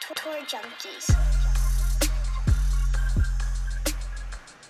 Tour Junkies.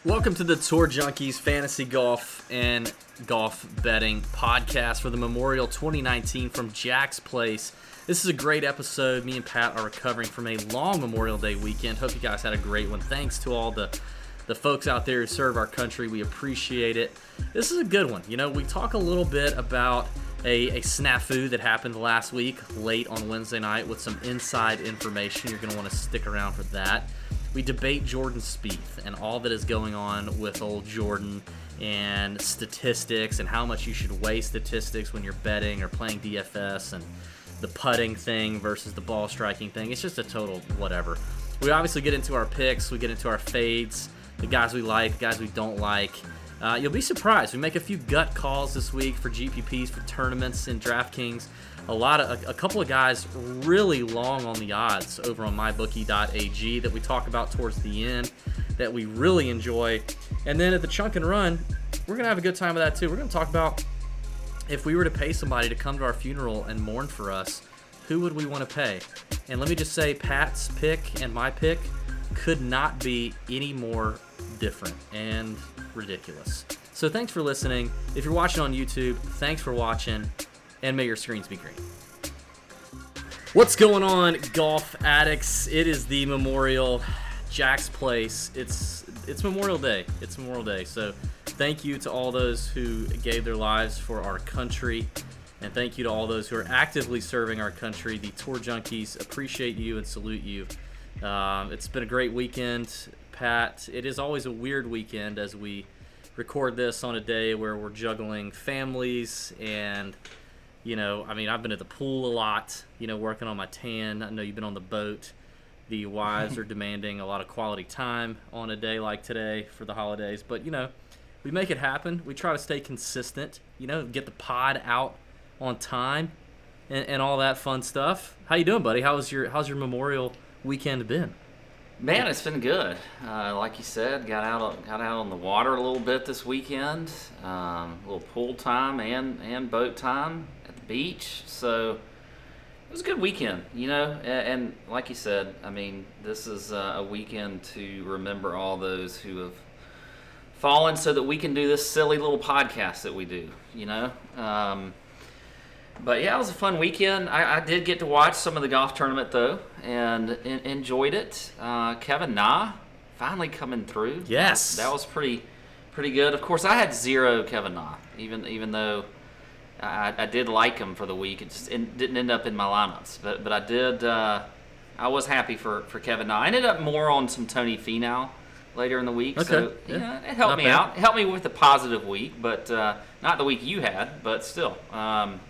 Welcome to the Tour Junkies Fantasy Golf and Golf Betting Podcast for the Memorial 2019 from Jack's Place. This is a great episode. Me and Pat are recovering from a long Memorial Day weekend. Hope you guys had a great one. Thanks to all the the folks out there who serve our country. We appreciate it. This is a good one. You know, we talk a little bit about a, a snafu that happened last week late on Wednesday night with some inside information. You're going to want to stick around for that. We debate Jordan Spieth and all that is going on with old Jordan and statistics and how much you should weigh statistics when you're betting or playing DFS and the putting thing versus the ball striking thing. It's just a total whatever. We obviously get into our picks, we get into our fades, the guys we like, the guys we don't like. Uh, you'll be surprised. We make a few gut calls this week for GPPs, for tournaments in DraftKings. A lot of a, a couple of guys really long on the odds over on mybookie.ag that we talk about towards the end that we really enjoy. And then at the chunk and run, we're gonna have a good time with that too. We're gonna talk about if we were to pay somebody to come to our funeral and mourn for us, who would we want to pay? And let me just say, Pat's pick and my pick could not be any more different and ridiculous. So thanks for listening. If you're watching on YouTube, thanks for watching, and may your screens be green. What's going on, golf addicts? It is the Memorial Jack's Place. It's it's Memorial Day. It's Memorial Day. So thank you to all those who gave their lives for our country. And thank you to all those who are actively serving our country. The Tour Junkies appreciate you and salute you. Um, it's been a great weekend, Pat. It is always a weird weekend as we record this on a day where we're juggling families and, you know, I mean, I've been at the pool a lot, you know, working on my tan. I know you've been on the boat. The wives are demanding a lot of quality time on a day like today for the holidays. But, you know, we make it happen. We try to stay consistent, you know, get the pod out on time and, and all that fun stuff. How you doing, buddy? How's your how's your Memorial weekend been? Man, it's been good. Uh, like you said, got out got out on the water a little bit this weekend. Um, a little pool time and and boat time at the beach. So it was a good weekend, you know. And, and like you said, I mean, this is uh, a weekend to remember all those who have fallen, so that we can do this silly little podcast that we do. You know. Um, but yeah, it was a fun weekend. I, I, did get to watch some of the golf tournament though, and, and enjoyed it. Uh, Kevin Na finally coming through. Yes, that, that, was pretty pretty good. Of course, I had zero Kevin Na, even even though I, I did like him for the week. It just it didn't end up in my lineups, but but I did. Uh, I was happy for for Kevin Na. I ended up more on some Tony Finau later in the week. Okay. So yeah. you know, it helped Not me bad. out. It helped me with a positive week, but uh, not the week you had, but still. Um,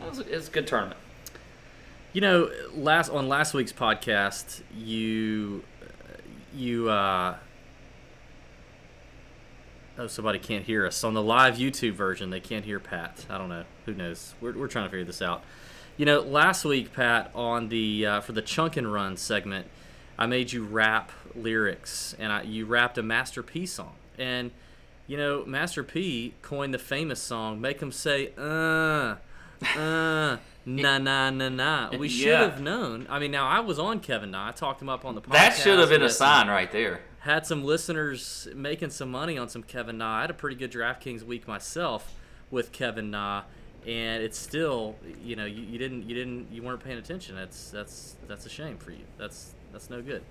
it was, a, it was a good tournament. You know, last on last week's podcast, you you uh oh somebody can't hear us on the live YouTube version. They can't hear Pat. I don't know. Who knows? We're we're trying to figure this out. You know, last week, Pat, on the uh, for the chunk and run segment, I made you rap lyrics, and I, you rapped a Master P song, and you know, Master P coined the famous song "Make 'Em Say Uh." uh, na na na na. We should Yeah. have known. I mean, now I was on Kevin Na. I talked him up on the podcast. That should have been a some- sign right there. Had some listeners making some money on some Kevin Na. I had a pretty good DraftKings week myself with Kevin Na, and it's still, you know, you, you didn't, you didn't, you weren't paying attention. That's that's that's a shame for you. That's that's no good.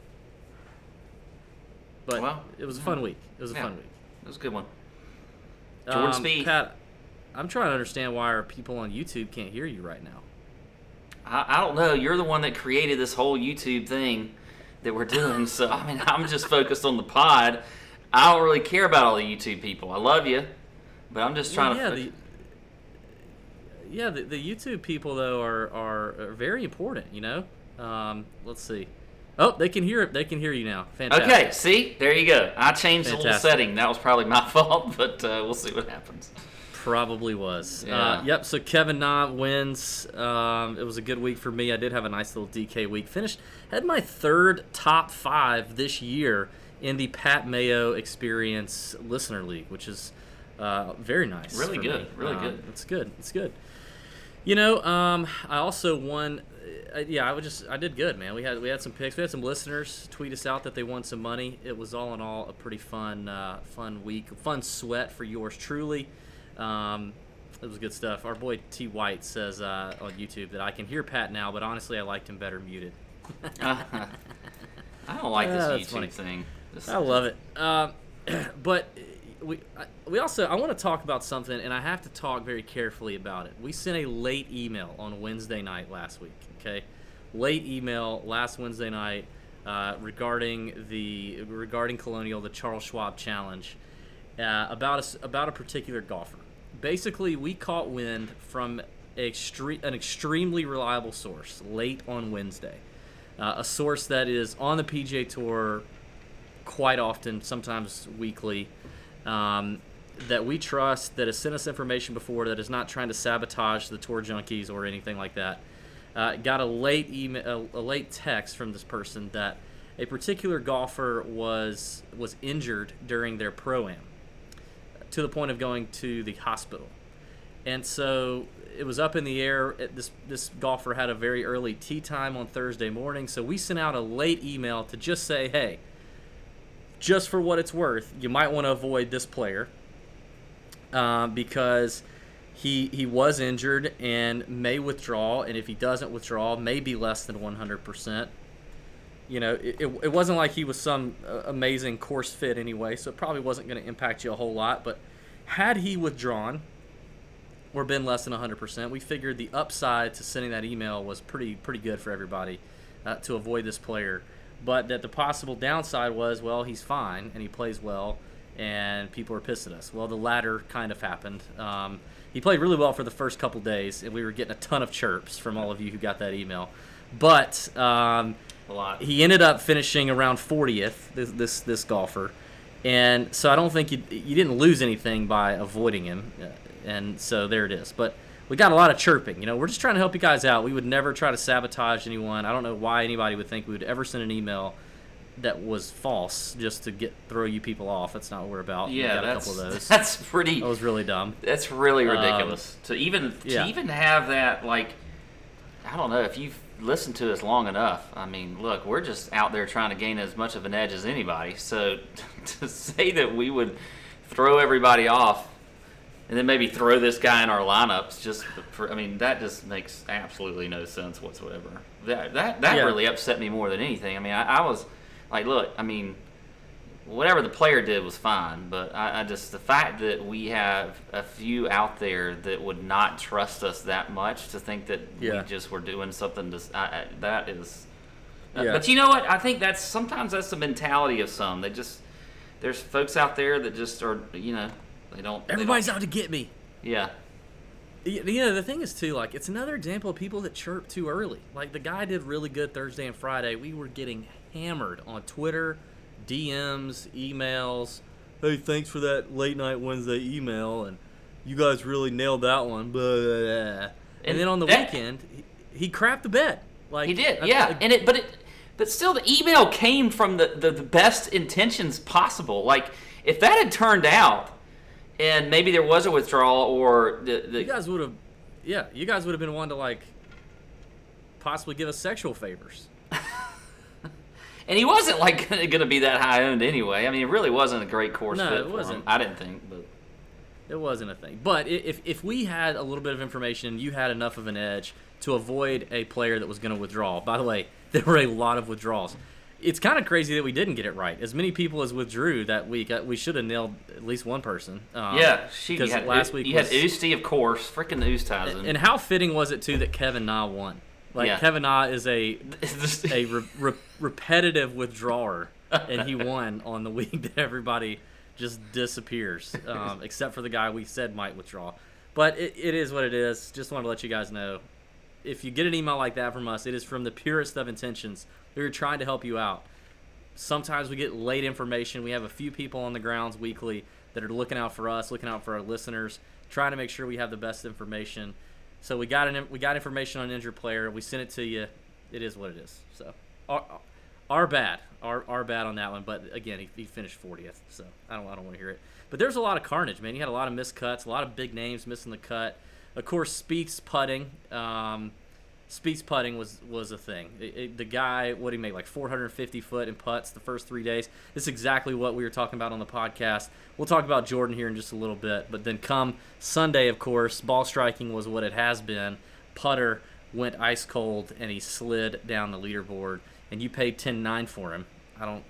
But Well, it was a fun week. It was a Yeah. fun week. It was a good one. Jordan Um, Spieth. Pat, I'm trying to understand why our people on YouTube can't hear you right now. I, I don't know. You're the one that created this whole YouTube thing that we're doing. so I mean, I'm just focused on the pod. I don't really care about all the YouTube people. I love you, but I'm just trying Well, to. yeah, fo- the, yeah, the, the YouTube people though are, are, are very important. You know, um, let's see. Oh, they can hear it. They can hear you now. Fantastic. Okay, see, there you go. I changed the little setting. That was probably my fault, but uh, we'll see what happens. Probably was. Uh, yep. So Kevin Na wins. Um, it was a good week for me. I did have a nice little DK week. Finished had my third top five this year in the Pat Mayo Experience Listener League, which is uh, very nice. Really good, me. really Um, good. It's good. It's good. You know, um, I also won. Uh, yeah, I would just I did good, man. We had we had some picks. We had some listeners tweet us out that they won some money. It was all in all a pretty fun uh, fun week, fun sweat for yours truly. Um, it was good stuff. Our boy T White says uh, on YouTube that I can hear Pat now, but honestly, I liked him better muted. I don't like this Ah, YouTube funny. thing. This- I love it. Um, but we we also I want to talk about something, and I have to talk very carefully about it. We sent a late email on Wednesday night last week. Okay, late email last Wednesday night uh, regarding the regarding Colonial, the Charles Schwab Challenge, uh, about a, about a particular golfer. Basically, we caught wind from extre- an extremely reliable source late on Wednesday. Uh, a source that is on the PGA Tour quite often, sometimes weekly, um, that we trust, that has sent us information before, that is not trying to sabotage the tour junkies or anything like that. Uh, got a late email, a, a late text from this person that a particular golfer was was injured during their pro am, to the point of going to the hospital, and so it was up in the air. This this golfer had a very early tea time on Thursday morning, so we sent out a late email to just say, hey just for what it's worth, you might want to avoid this player um, because he he was injured and may withdraw, and if he doesn't withdraw, may be less than 100%. You know, it, it, it wasn't like he was some uh, amazing course fit anyway, so it probably wasn't going to impact you a whole lot. But had he withdrawn or been less than 100%, we figured the upside to sending that email was pretty pretty good for everybody uh, to avoid this player. But that the possible downside was, well, he's fine and he plays well, and people are pissed at us. Well, the latter kind of happened. Um, he played really well for the first couple days, and we were getting a ton of chirps from all of you who got that email. But um, a lot. he ended up finishing around 40th. This this, this golfer, and so I don't think you you didn't lose anything by avoiding him, Uh, and so there it is. But we got a lot of chirping. You know, we're just trying to help you guys out. We would never try to sabotage anyone. I don't know why anybody would think we would ever send an email that was false just to get throw you people off. That's not what we're about. we yeah, got a that's couple of those. that's pretty. That was really dumb. That's really Um, ridiculous to even yeah. to even have that like I don't know if you've listened to us long enough. I mean, look, we're just out there trying to gain as much of an edge as anybody. So to say that we would throw everybody off and then maybe throw this guy in our lineups just for I mean, that just makes absolutely no sense whatsoever. That that that Yeah. really upset me more than anything. I mean, I, I was like, look, I mean, whatever the player did was fine, but I, I just the fact that we have a few out there that would not trust us that much to think that Yeah. we just were doing something to I, I, that is. uh, Yeah. But you know what? I think that's sometimes that's the mentality of some. They just there's folks out there that just are you know they don't. they don't- Everybody's out to get me. Yeah. You know, the thing is too, like it's another example of people that chirp too early. Like the guy did really good Thursday and Friday. We were getting hammered on Twitter, DMs, emails. Hey, thanks for that late night Wednesday email, and you guys really nailed that one. Blah, uh, blah. And, And then on the that- weekend, he, he crapped the bed. Like He did, I- yeah. I- and it, but it, but still, the email came from the, the, the best intentions possible. Like, if that had turned out, and maybe there was a withdrawal, or the, the you guys would have, yeah, you guys would have been one to like possibly give us sexual favors. and he wasn't like going to be that high owned anyway. I mean, it really wasn't a great course No, fit it for wasn't. I didn't think, but It wasn't a thing. But if, if we had a little bit of information, you had enough of an edge to avoid a player that was going to withdraw. By the way, there were a lot of withdrawals. It's kind of crazy that we didn't get it right. As many people as withdrew that week, uh, we should have nailed at least one person. Um, yeah, she you 'cause had last week you was, had Usti, of course, freaking Oosthuizen. and how fitting was it too that Kevin Na won? Like Yeah. Kevin Na is a a re- re- repetitive withdrawer, and he won on the week that everybody just disappears, um, except for the guy we said might withdraw. But it, it is what it is. Just wanted to let you guys know. If you get an email like that from us, it is from the purest of intentions. We are trying to help you out. Sometimes we get late information. We have a few people on the grounds weekly that are looking out for us, looking out for our listeners, trying to make sure we have the best information. So we got an we got information on an injured player. We sent it to you. It is what it is. So our, our bad, our, our bad on that one. But again, he, he finished 40th. So I don't I don't want to hear it. But there's a lot of carnage, man. You had a lot of missed cuts, a lot of big names missing the cut. Of course, Spieth's putting. Um, Spieth's putting was was a thing. It, it, the guy, what he make, like 450 foot in putts the first three days. This is exactly what we were talking about on the podcast. We'll talk about Jordan here in just a little bit, but then come Sunday, of course, ball striking was what it has been. Putter went ice cold and he slid down the leaderboard. And you paid 10-9 for him. I don't.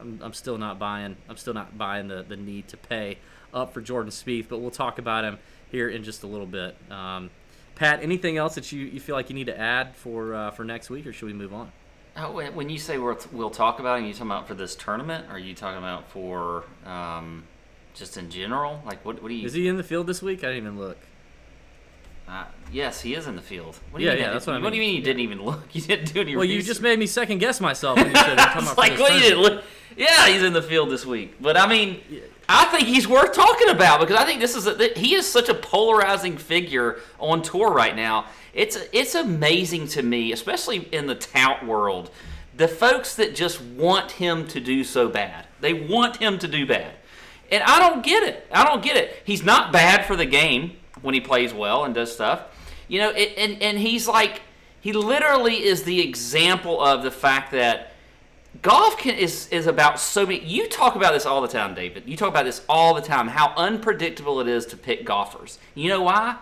I'm, I'm still not buying. I'm still not buying the the need to pay up for Jordan Spieth, but we'll talk about him here in just a little bit. Um, Pat, anything else that you, you feel like you need to add for uh, for next week, or should we move on? Oh, when you say we'll, we'll talk about it, are you talking about for this tournament? Or are you talking about for um, just in general? Like, what, what do you? Is he in the field this week? I didn't even look. Uh, yes, he is in the field. What do Yeah, you mean? yeah, that's what I mean. What do you mean. you didn't even look? You didn't do any. Well, you just made me second guess myself when you said we're talking It's about for like, this well, you didn't look. Yeah, he's in the field this week. But I mean, I think he's worth talking about because I think this is a, he is such a polarizing figure on tour right now. It's it's amazing to me, especially in the tout world, the folks that just want him to do so bad. They want him to do bad, and I don't get it. I don't get it. He's not bad for the game when he plays well and does stuff, you know. It, and and he's like he literally is the example of the fact that golf can, is is about so many. You talk about this all the time, David. You talk about this all the time. How unpredictable it is to pick golfers. You know why?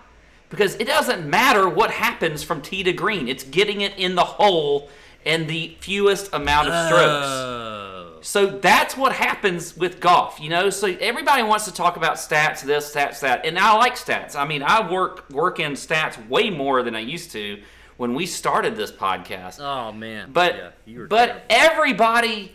Because it doesn't matter what happens from tee to green. It's getting it in the hole in the fewest amount of strokes. Oh. So that's what happens with golf, you know. So everybody wants to talk about stats, this, stats, that, and I like stats. I mean, I work work in stats way more than I used to when we started this podcast. Oh man. But yeah, but terrible. everybody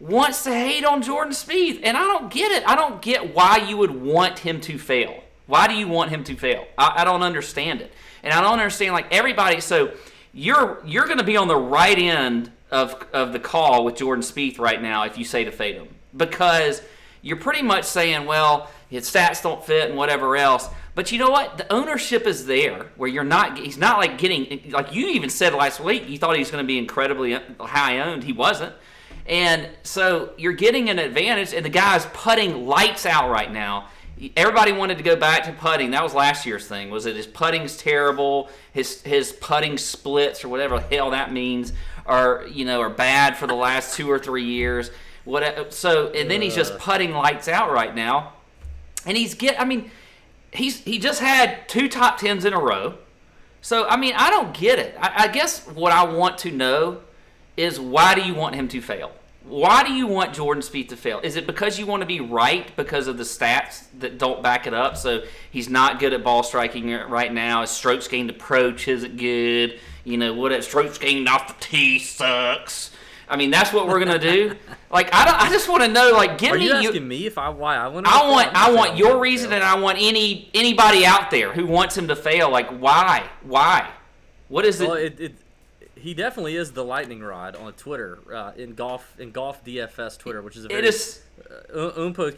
wants to hate on Jordan Spieth, and I don't get it. I don't get why you would want him to fail. Why do you want him to fail? I, I don't understand it, and I don't understand like everybody. So you're you're going to be on the right end of of the call with Jordan Spieth right now if you say to fade him because you're pretty much saying, well, his stats don't fit and whatever else. But you know what? The ownership is there where you're not. He's not like getting like you even said last week. You thought he was going to be incredibly uh, high owned. He wasn't. And so you're getting an advantage, and the guy's putting lights out right now. Everybody wanted to go back to putting. That was last year's thing. Was that his putting's terrible? His his putting splits or whatever the hell that means are you know are bad for the last two or three years. What so and then he's just putting lights out right now, and he's get. I mean, he's he just had two top tens in a row. So I mean, I don't get it. I, I guess what I want to know is why do you want him to fail? Why do you want Jordan Spieth to fail? Is it because you want to be right because of the stats that don't back it up? So he's not good at ball striking right now. His strokes gained approach isn't good. You know what? Strokes gained off the tee sucks. I mean, that's what we're gonna do. Like, I don't. I just want to know. Like, give Are me. you you- asking me if I why I want? I want I want your reason and I want any anybody out there who wants him to fail. Like why? Why? What is it? Well, it, it he definitely is the lightning rod on Twitter uh, in golf in golf DFS Twitter, which is a very it is uh, Umpo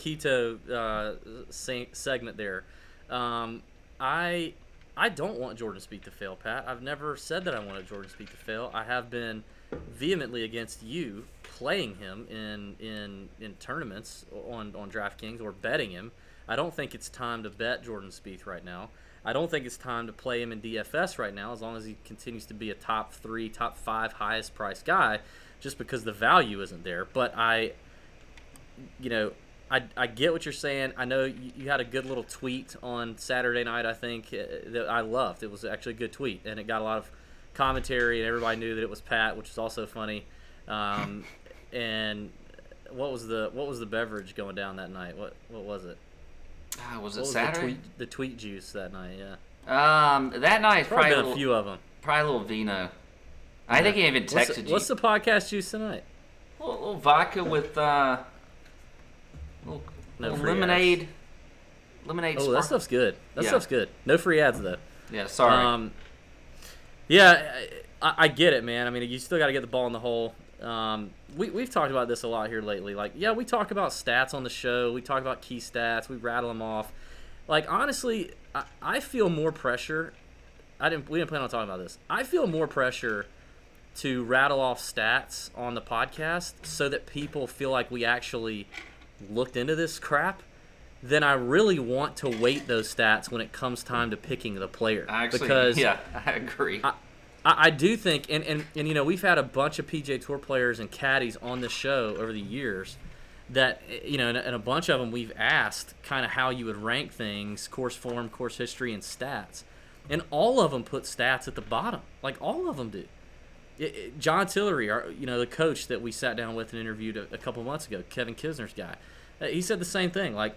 uh, segment there. Um, I I don't want Jordan Spieth to fail, Pat. I've never said that I wanted Jordan Spieth to fail. I have been vehemently against you playing him in in in tournaments on on DraftKings or betting him. I don't think it's time to bet Jordan Spieth right now. I don't think it's time to play him in DFS right now, as long as he continues to be a top three, top five highest priced guy, just because the value isn't there. But I, you know, I, I get what you're saying. I know you, you had a good little tweet on Saturday night, I think, uh, that I loved. It was actually a good tweet, and it got a lot of commentary, and everybody knew that it was Pat, which was also funny. Um, and what was the what was the beverage going down that night? What what was it? Ah, was it was the Saturday? tweet the tweet juice that night? Yeah, Um, that night probably probably, a a little, few of them. probably a little vino. I think he even What's texted the, you. what's the podcast juice tonight? A little, little vodka with uh, little, No little lemonade. Lemonade. Oh, that stuff's good. That Yeah. stuff's good. No free ads though. Yeah, sorry. Um, yeah, I, I get it, man. I mean, you still got to get the ball in the hole. Um, we, we've talked about this a lot here lately. Like, yeah, we talk about stats on the show. We talk about key stats. We rattle them off. Like, honestly, I, I feel more pressure. I didn't. We didn't plan on talking about this. I feel more pressure to rattle off stats on the podcast so that people feel like we actually looked into this crap then I really want to weight those stats when it comes time to picking the player. Actually, because yeah, I agree. I, I do think, and, and, and you know, we've had a bunch of PGA Tour players and caddies on the show over the years that, you know, and, and a bunch of them we've asked kind of how you would rank things course form, course history, and stats. And all of them put stats at the bottom. Like, all of them do. It, it, John Tillery, our, you know, the coach that we sat down with and interviewed a, a couple months ago, Kevin Kisner's guy, uh, he said the same thing. Like,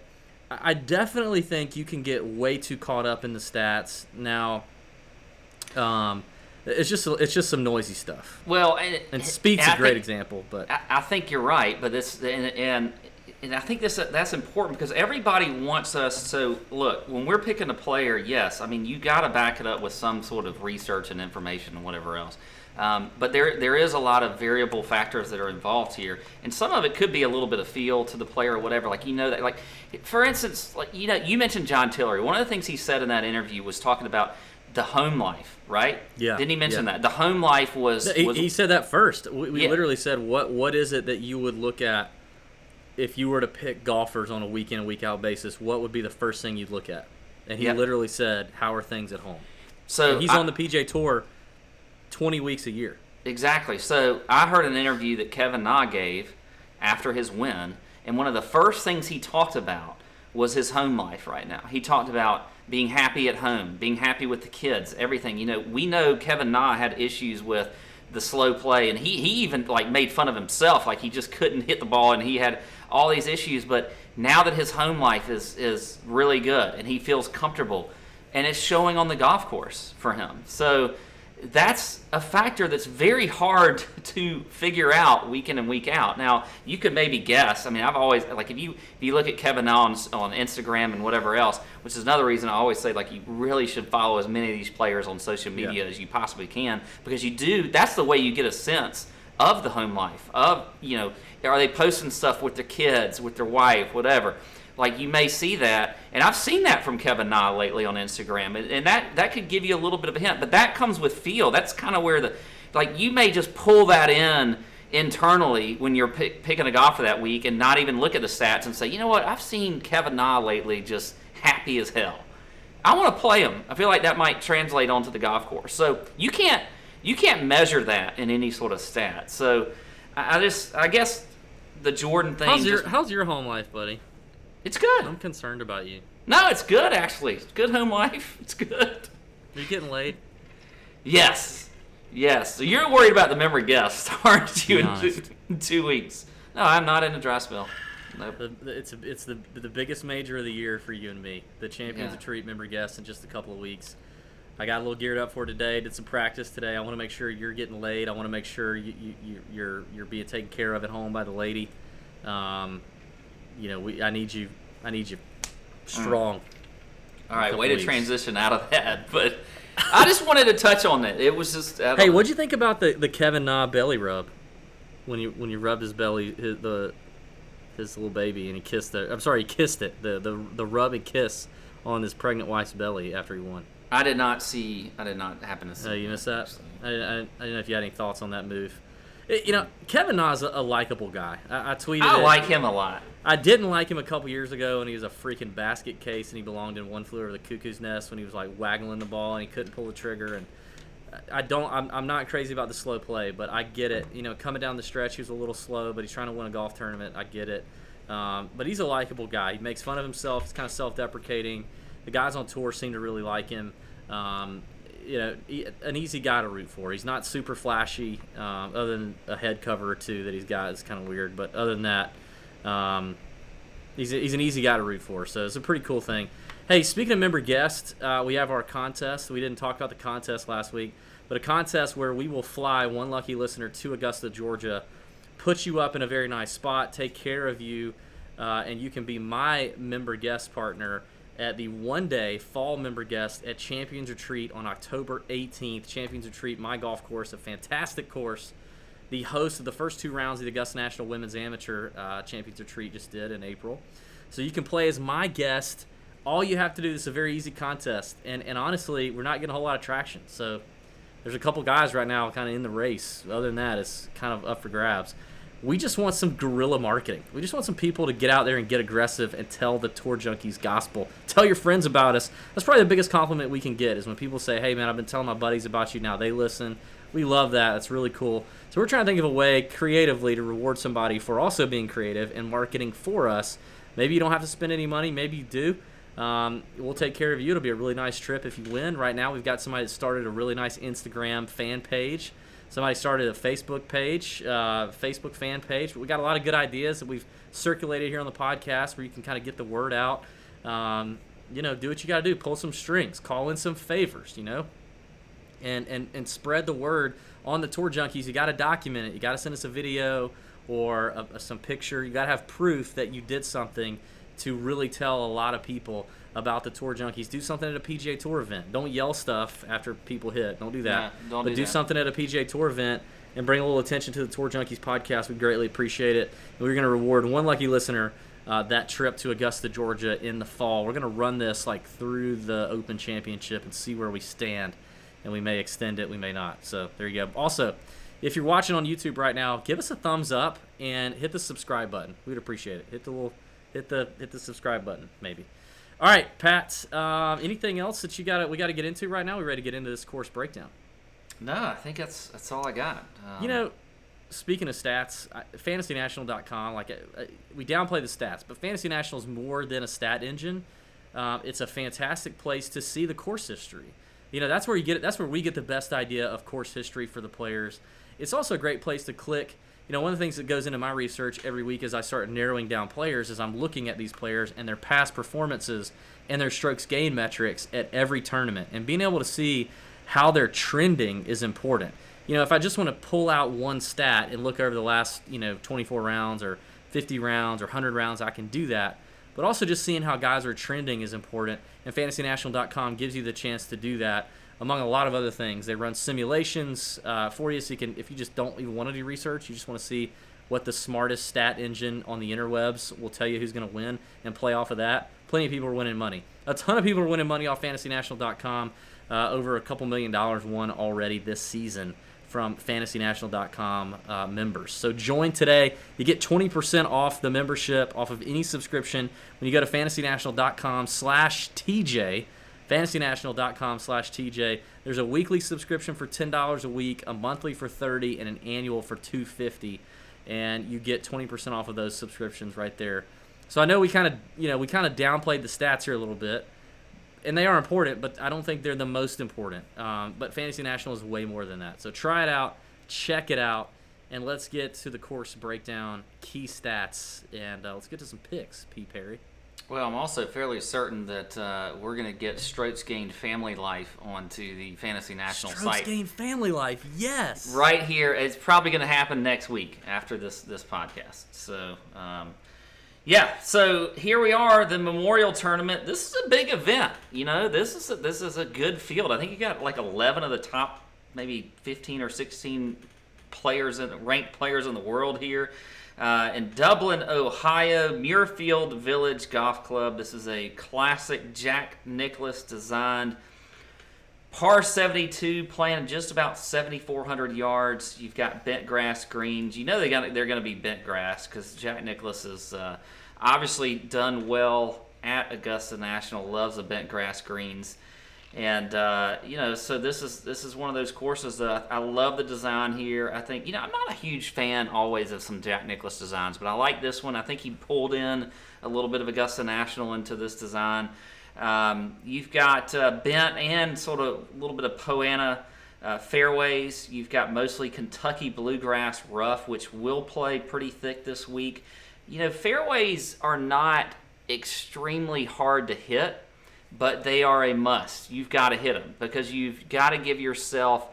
I definitely think you can get way too caught up in the stats. Now, um, it's just it's just some noisy stuff. Well, and, and Spieth's a great think, example, but I, I, think you're right. But this and, and and I think this that's important because everybody wants us to look when we're picking a player. Yes, I mean you got to back it up with some sort of research and information and whatever else. Um, but there there is a lot of variable factors that are involved here, and some of it could be a little bit of feel to the player or whatever. Like you know that, like for instance, like you know you mentioned John Tillery. One of the things he said in that interview was talking about the home life, right? Yeah. Didn't he mention yeah. that the home life was? He, was, he said that first. We, we Yeah. literally said, "What what is it that you would look at if you were to pick golfers on a week in and week out basis? What would be the first thing you'd look at?" And he Yeah. literally said, "How are things at home?" so And he's I- on the PJ Tour twenty weeks a year. Exactly. So I heard an interview that Kevin Na gave after his win, and one of the first things he talked about was his home life right now. He talked about being happy at home, being happy with the kids, everything. You know, we know Kevin Na had issues with the slow play, and he, he even like made fun of himself, like he just couldn't hit the ball, and he had all these issues. But now that his home life is is really good, and he feels comfortable, and it's showing on the golf course for him. So that's a factor that's very hard to figure out week in and week out. Now, you could maybe guess. I mean, I've always like if you if you look at Kevin Na on, on Instagram and whatever else, which is another reason I always say like you really should follow as many of these players on social media Yeah. as you possibly can because you do. That's the way you get a sense of the home life of you know are they posting stuff with their kids with their wife whatever like you may see that and i've seen that from kevin na lately on instagram and, and that that could give you a little bit of a hint but that comes with feel that's kind of where the like you may just pull that in internally when you're pick, picking a golfer that week and not even look at the stats and say you know what i've seen kevin na lately just happy as hell I want to play him. I feel like that might translate onto the golf course. So you can't you can't measure that in any sort of stat. So I, I just I guess the Jordan thing. How's your just- How's your home life, buddy? It's good. I'm concerned about you. No, it's good actually. It's good home life. It's good. You're you getting laid? Yes, yes. So you're worried about the member guest, aren't you? In two, in two weeks. No, I'm not in a dry spell. Nope. The, the- it's it's the the biggest major of the year for you and me. The Champions Yeah. Retreat member guest in just a couple of weeks. I got a little geared up for today. Did some practice today. I want to make sure you're getting laid. I want to make sure you, you, you you're you're being taken care of at home by the lady. Um, you know, we I need you. I need you strong. All right, way to weeks. transition out of that, but I just wanted to touch on it. It was just. Hey, know. what'd you think about the, the Kevin Na belly rub? When you when you rubbed his belly, his, the his little baby, and he kissed it. I'm sorry, he kissed it. The the the rub and kiss on his pregnant wife's belly after he won. I did not see. I did not happen to see. Uh, you missed that? I, I, I don't know if you had any thoughts on that move. It- you know, Kevin Na's a, a likable guy. I, I tweeted. I it. like him a lot. I didn't like him a couple years ago, and he was a freaking basket case, and he belonged in one flew over the cuckoo's nest when he was like waggling the ball and he couldn't pull the trigger. And I don't, I'm, I'm not crazy about the slow play, but I get it. You know, coming down the stretch, he was a little slow, but he's trying to win a golf tournament. I get it. Um, but he's a likable guy. He makes fun of himself. He's kind of self-deprecating. The guys on tour seem to really like him. Um, you know, an easy guy to root for. He's not super flashy, um, other than a head cover or two that he's got is kind of weird. But other than that, um, he's, a, he's an easy guy to root for. So it's a pretty cool thing. Hey, speaking of member guests, uh, we have our contest. We didn't talk about the contest last week, but a contest where we will fly one lucky listener to Augusta, Georgia, put you up in a very nice spot, take care of you, uh, and you can be my member guest partner at the one day fall member guest at Champions Retreat on October 18th. Champions Retreat, my golf course, a fantastic course. The host of the first two rounds of the Augusta National Women's Amateur uh, Champions Retreat just did in April. So you can play as my guest. All you have to do is a very easy contest, and and honestly, we're not getting a whole lot of traction. So there's a couple guys right now kind of in the race. Other than that, it's kind of up for grabs. We just want some guerrilla marketing. We just want some people to get out there and get aggressive and tell the Tour Junkies gospel. Tell your friends about us. That's probably the biggest compliment we can get is when people say, "Hey, man, I've been telling my buddies about you. Now they listen." We love that. That's really cool. So we're trying to think of a way creatively to reward somebody for also being creative and marketing for us. Maybe you don't have to spend any money. Maybe you do. Um, we'll take care of you. It'll be a really nice trip if you win. Right now, we've got somebody that started a really nice Instagram fan page. Somebody started a Facebook page, uh, Facebook fan page. We got a lot of good ideas that we've circulated here on the podcast where you can kind of get the word out. Um, you know, do what you got to do. Pull some strings. Call in some favors. You know, and and and spread the word on the tour junkies. You got to document it. You got to send us a video or a, a, some picture. You got to have proof that you did something to really tell a lot of people about the tour junkies. Do something at a PGA Tour event. Don't yell stuff after people hit. Don't do that. Yeah, don't but do do that. something at a PGA Tour event and bring a little attention to the Tour Junkies podcast. We greatly appreciate it. And we're going to reward one lucky listener uh, that trip to Augusta, Georgia in the fall. We're going to run this like through the Open Championship and see where we stand. And we may extend it, we may not. So there you go. Also, if you're watching on YouTube right now, give us a thumbs up and hit the subscribe button. We'd appreciate it. Hit the little, hit the hit the subscribe button, maybe. All right, Pat. Um, anything else that you got? We got to get into right now. We ready to get into this course breakdown? No, I think that's that's all I got. Um, You know, speaking of stats, FantasyNational.com, like uh, uh, we downplay the stats, but Fantasy National is more than a stat engine. Um, it's a fantastic place to see the course history. You know, that's where you get it. That's where we get the best idea of course history for the players. It's also a great place to click. You know, one of the things that goes into my research every week as I start narrowing down players is I'm looking at these players and their past performances and their strokes gain metrics at every tournament and being able to see how they're trending is important. You know, if I just want to pull out one stat and look over the last, you know, 24 rounds or 50 rounds or 100 rounds, I can do that. But also just seeing how guys are trending is important. And FantasyNational.com gives you the chance to do that among a lot of other things. They run simulations uh, for you, so you can, if you just don't even want to do research, you just want to see what the smartest stat engine on the interwebs will tell you who's going to win and play off of that. Plenty of people are winning money. A ton of people are winning money off FantasyNational.com. Uh, over a couple million dollars won already this season from FantasyNational.com uh, members. So join today. You get 20% off the membership off of any subscription when you go to FantasyNational.com slash TJ. FantasyNational.com slash TJ. There's a weekly subscription for $10 a week, a monthly for 30 and an annual for 250 and you get 20% off of those subscriptions right there. So I know we kind of, you know, we kind of downplayed the stats here a little bit, and they are important, but I don't think they're the most important. Um, but Fantasy National is way more than that. So try it out, check it out, and let's get to the course breakdown, key stats, and uh, let's get to some picks. P. Perry. Well, I'm also fairly certain that uh, we're going to get Strokes Gained Family Life onto the Fantasy National Strokes site Gain Family Life, yes. right here. It's probably going to happen next week after this this podcast. So, um, yeah. So here we are, the Memorial Tournament. This is a big event. You know, this is a, this is a good field. I think you got like 11 of the top, maybe 15 or 16 players in ranked players in the world here. Uh, in Dublin, Ohio, Muirfield Village Golf Club. This is a classic Jack Nicklaus designed par 72, playing just about 7,400 yards. You've got bent grass greens. You know they got they're going to be bent grass because Jack Nicklaus has uh, obviously done well at Augusta National. Loves the bent grass greens. And uh, you know, so this is this is one of those courses that I, I love the design here. I think you know I'm not a huge fan always of some Jack Nicklaus designs, but I like this one. I think he pulled in a little bit of Augusta National into this design. Um, you've got uh, bent and sort of a little bit of Poa annua uh, fairways. You've got mostly Kentucky bluegrass rough, which will play pretty thick this week. You know, fairways are not extremely hard to hit but they are a must. You've got to hit them because you've got to give yourself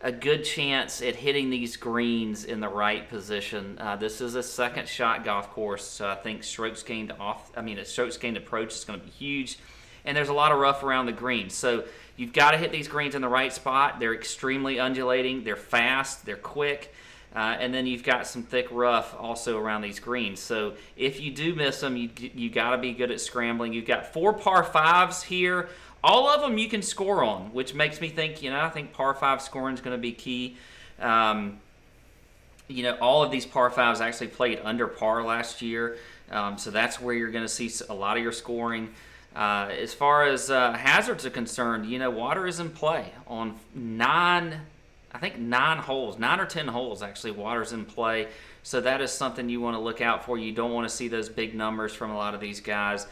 a good chance at hitting these greens in the right position. Uh, this is a second shot golf course, so I think strokes gained off. I mean, a strokes gained approach is going to be huge, and there's a lot of rough around the greens. So you've got to hit these greens in the right spot. They're extremely undulating. They're fast. They're quick. Uh, and then you've got some thick rough also around these greens. So if you do miss them, you you got to be good at scrambling. You've got four par fives here. All of them you can score on, which makes me think. You know, I think par five scoring is going to be key. Um, you know, all of these par fives actually played under par last year, um, so that's where you're going to see a lot of your scoring. Uh, as far as uh, hazards are concerned, you know, water is in play on nine, I think nine holes, nine or ten holes actually, water's in play. So that is something you want to look out for. You don't want to see those big numbers from a lot of these guys.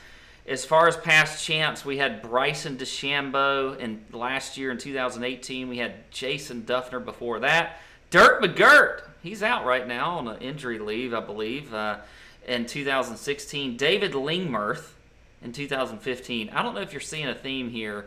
As far as past champs, we had Bryson DeChambeau in last year in 2018. We had Jason Dufner before that. Dirt McGirt, he's out right now on an injury leave, I believe. Uh, in 2016, David Lingmerth in 2015. I don't know if you're seeing a theme here,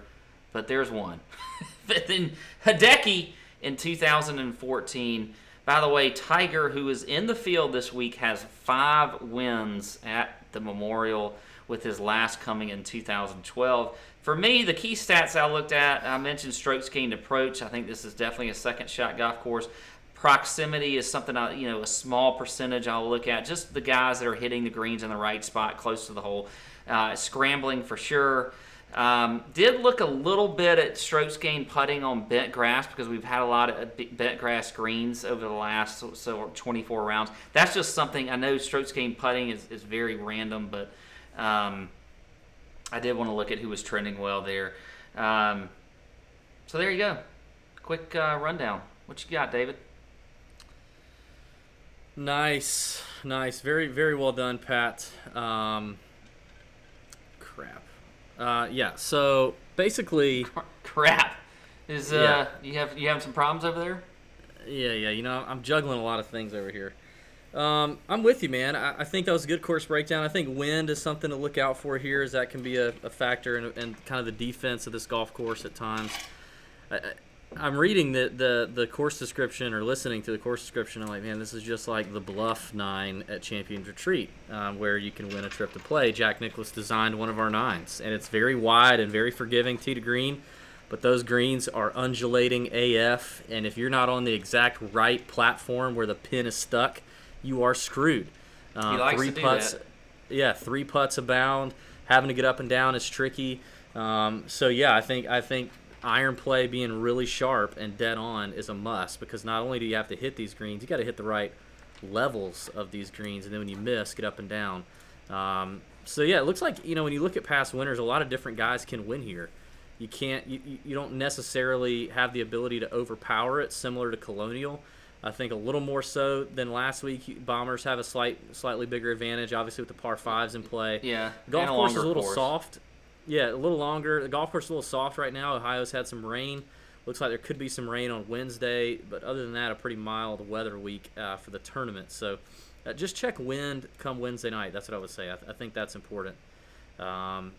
but there's one. but then Hideki in 2014. By the way, Tiger, who is in the field this week, has five wins at the Memorial, with his last coming in 2012. For me, the key stats I looked at, I mentioned strokes gained approach. I think this is definitely a second shot golf course. Proximity is something I, you know, a small percentage I'll look at. Just the guys that are hitting the greens in the right spot, close to the hole. Uh, scrambling for sure. Um, did look a little bit at strokes gained putting on bent grass because we've had a lot of bent grass greens over the last so 24 rounds. That's just something I know. Strokes gained putting is, is very random, but um, I did want to look at who was trending well there. Um, so there you go. Quick uh, rundown. What you got, David? Nice, nice, very, very well done, Pat. Um. Uh, yeah. So basically, crap. Is uh, yeah. you have you having some problems over there? Yeah, yeah. You know, I'm juggling a lot of things over here. Um, I'm with you, man. I, I, think that was a good course breakdown. I think wind is something to look out for here, as that can be a, a factor in, in, kind of the defense of this golf course at times. I, I'm reading the, the, the course description or listening to the course description. I'm like, man, this is just like the Bluff Nine at Champions Retreat, um, where you can win a trip to play. Jack Nicklaus designed one of our nines, and it's very wide and very forgiving tee to green. But those greens are undulating AF, and if you're not on the exact right platform where the pin is stuck, you are screwed. Uh, three putts, yeah, three putts abound. Having to get up and down is tricky. Um, so yeah, I think I think iron play being really sharp and dead on is a must because not only do you have to hit these greens, you got to hit the right levels of these greens, and then when you miss, get up and down. Um, so yeah, it looks like you know when you look at past winners, a lot of different guys can win here. You can't, you, you don't necessarily have the ability to overpower it, similar to Colonial. I think a little more so than last week. Bombers have a slight, slightly bigger advantage, obviously with the par fives in play. Yeah, golf course is a little course. soft. Yeah, a little longer. The golf course is a little soft right now. Ohio's had some rain. Looks like there could be some rain on Wednesday, but other than that, a pretty mild weather week uh, for the tournament. So uh, just check wind come Wednesday night. That's what I would say. I, th- I think that's important. Um,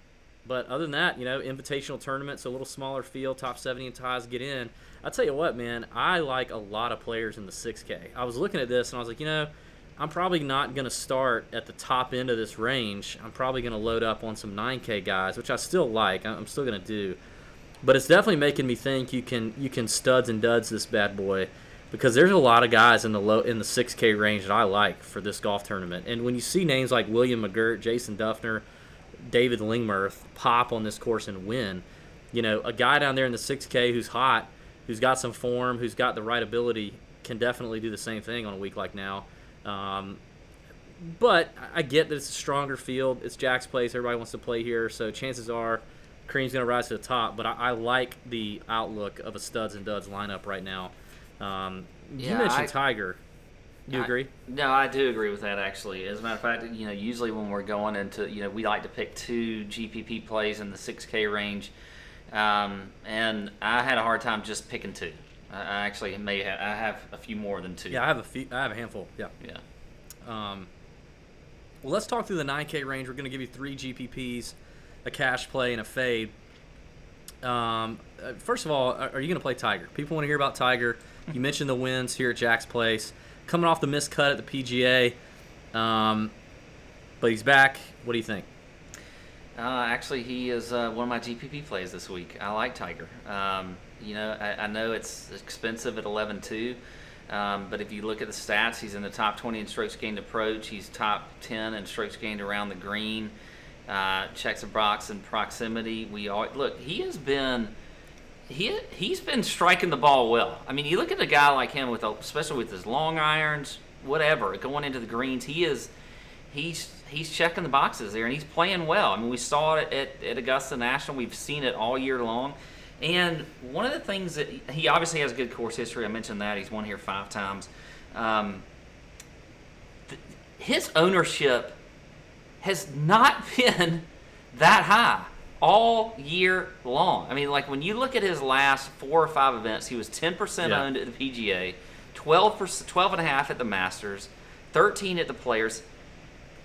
but other than that, you know, invitational tournaments, a little smaller field, top 70 and ties get in. I tell you what, man, I like a lot of players in the 6K. I was looking at this and I was like, you know, I'm probably not going to start at the top end of this range. I'm probably going to load up on some 9K guys, which I still like. I'm still going to do, but it's definitely making me think you can you can studs and duds this bad boy, because there's a lot of guys in the low in the 6K range that I like for this golf tournament. And when you see names like William McGirt, Jason Dufner, David Lingmerth pop on this course and win, you know, a guy down there in the 6K who's hot, who's got some form, who's got the right ability, can definitely do the same thing on a week like now. Um, but I get that it's a stronger field. It's Jack's place. Everybody wants to play here, so chances are Cream's going to rise to the top. But I, I, like the outlook of a studs and duds lineup right now. Um, yeah, you mentioned I, Tiger. You I, agree? No, I do agree with that. Actually, as a matter of fact, you know, usually when we're going into, you know, we like to pick two GPP plays in the 6K range, um, and I had a hard time just picking two. I actually may have, I have a few more than two. Yeah, I have a few. I have a handful. Yeah. Yeah. Um, well, let's talk through the 9K range. We're going to give you three GPPs, a cash play, and a fade. Um, uh, first of all, are you going to play Tiger? People want to hear about Tiger. You mentioned the wins here at Jack's Place, coming off the missed cut at the PGA, um, but he's back. What do you think? Uh, actually, he is uh, one of my GPP plays this week. I like Tiger. Um, you know, I, I know it's expensive at 11.2, um, but if you look at the stats, he's in the top 20 in strokes gained approach. He's top 10 in strokes gained around the green. Uh, checks a box in proximity. We all look. He has been. he he's been striking the ball well. I mean, you look at a guy like him with, a, especially with his long irons, whatever, going into the greens. He is he's he's checking the boxes there, and he's playing well. I mean, we saw it at, at Augusta National. We've seen it all year long. And one of the things that he obviously has a good course history. I mentioned that he's won here five times. Um, th- his ownership has not been that high all year long. I mean, like when you look at his last four or five events, he was 10% Yeah. owned at the PGA, 12%, 12 and a half at the Masters, 13 at the Players,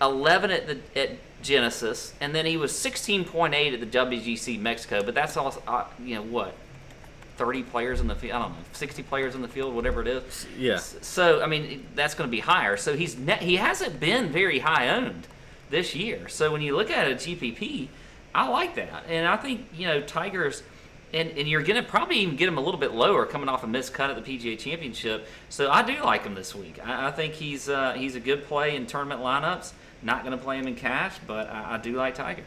11 at the at Genesis, and then he was 16.8 at the WGC Mexico. But that's all, uh, you know, what 30 players in the field. I don't know, 60 players in the field, whatever it is. Yeah. So I mean, that's going to be higher. So he's ne- he hasn't been very high owned this year. So when you look at a GPP, I like that, and I think you know Tigers. And, and you're going to probably even get him a little bit lower coming off a missed cut at the PGA Championship. So I do like him this week. I, I think he's uh, he's a good play in tournament lineups. Not going to play him in cash, but I, I do like Tiger.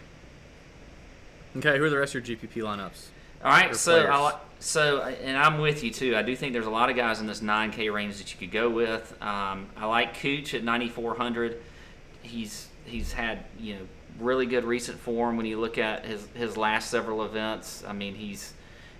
Okay, who are the rest of your GPP lineups? All right, so. I, so and I'm with you too. I do think there's a lot of guys in this 9K range that you could go with. Um, I like Cooch at 9400. He's he's had you know really good recent form when you look at his his last several events. I mean he's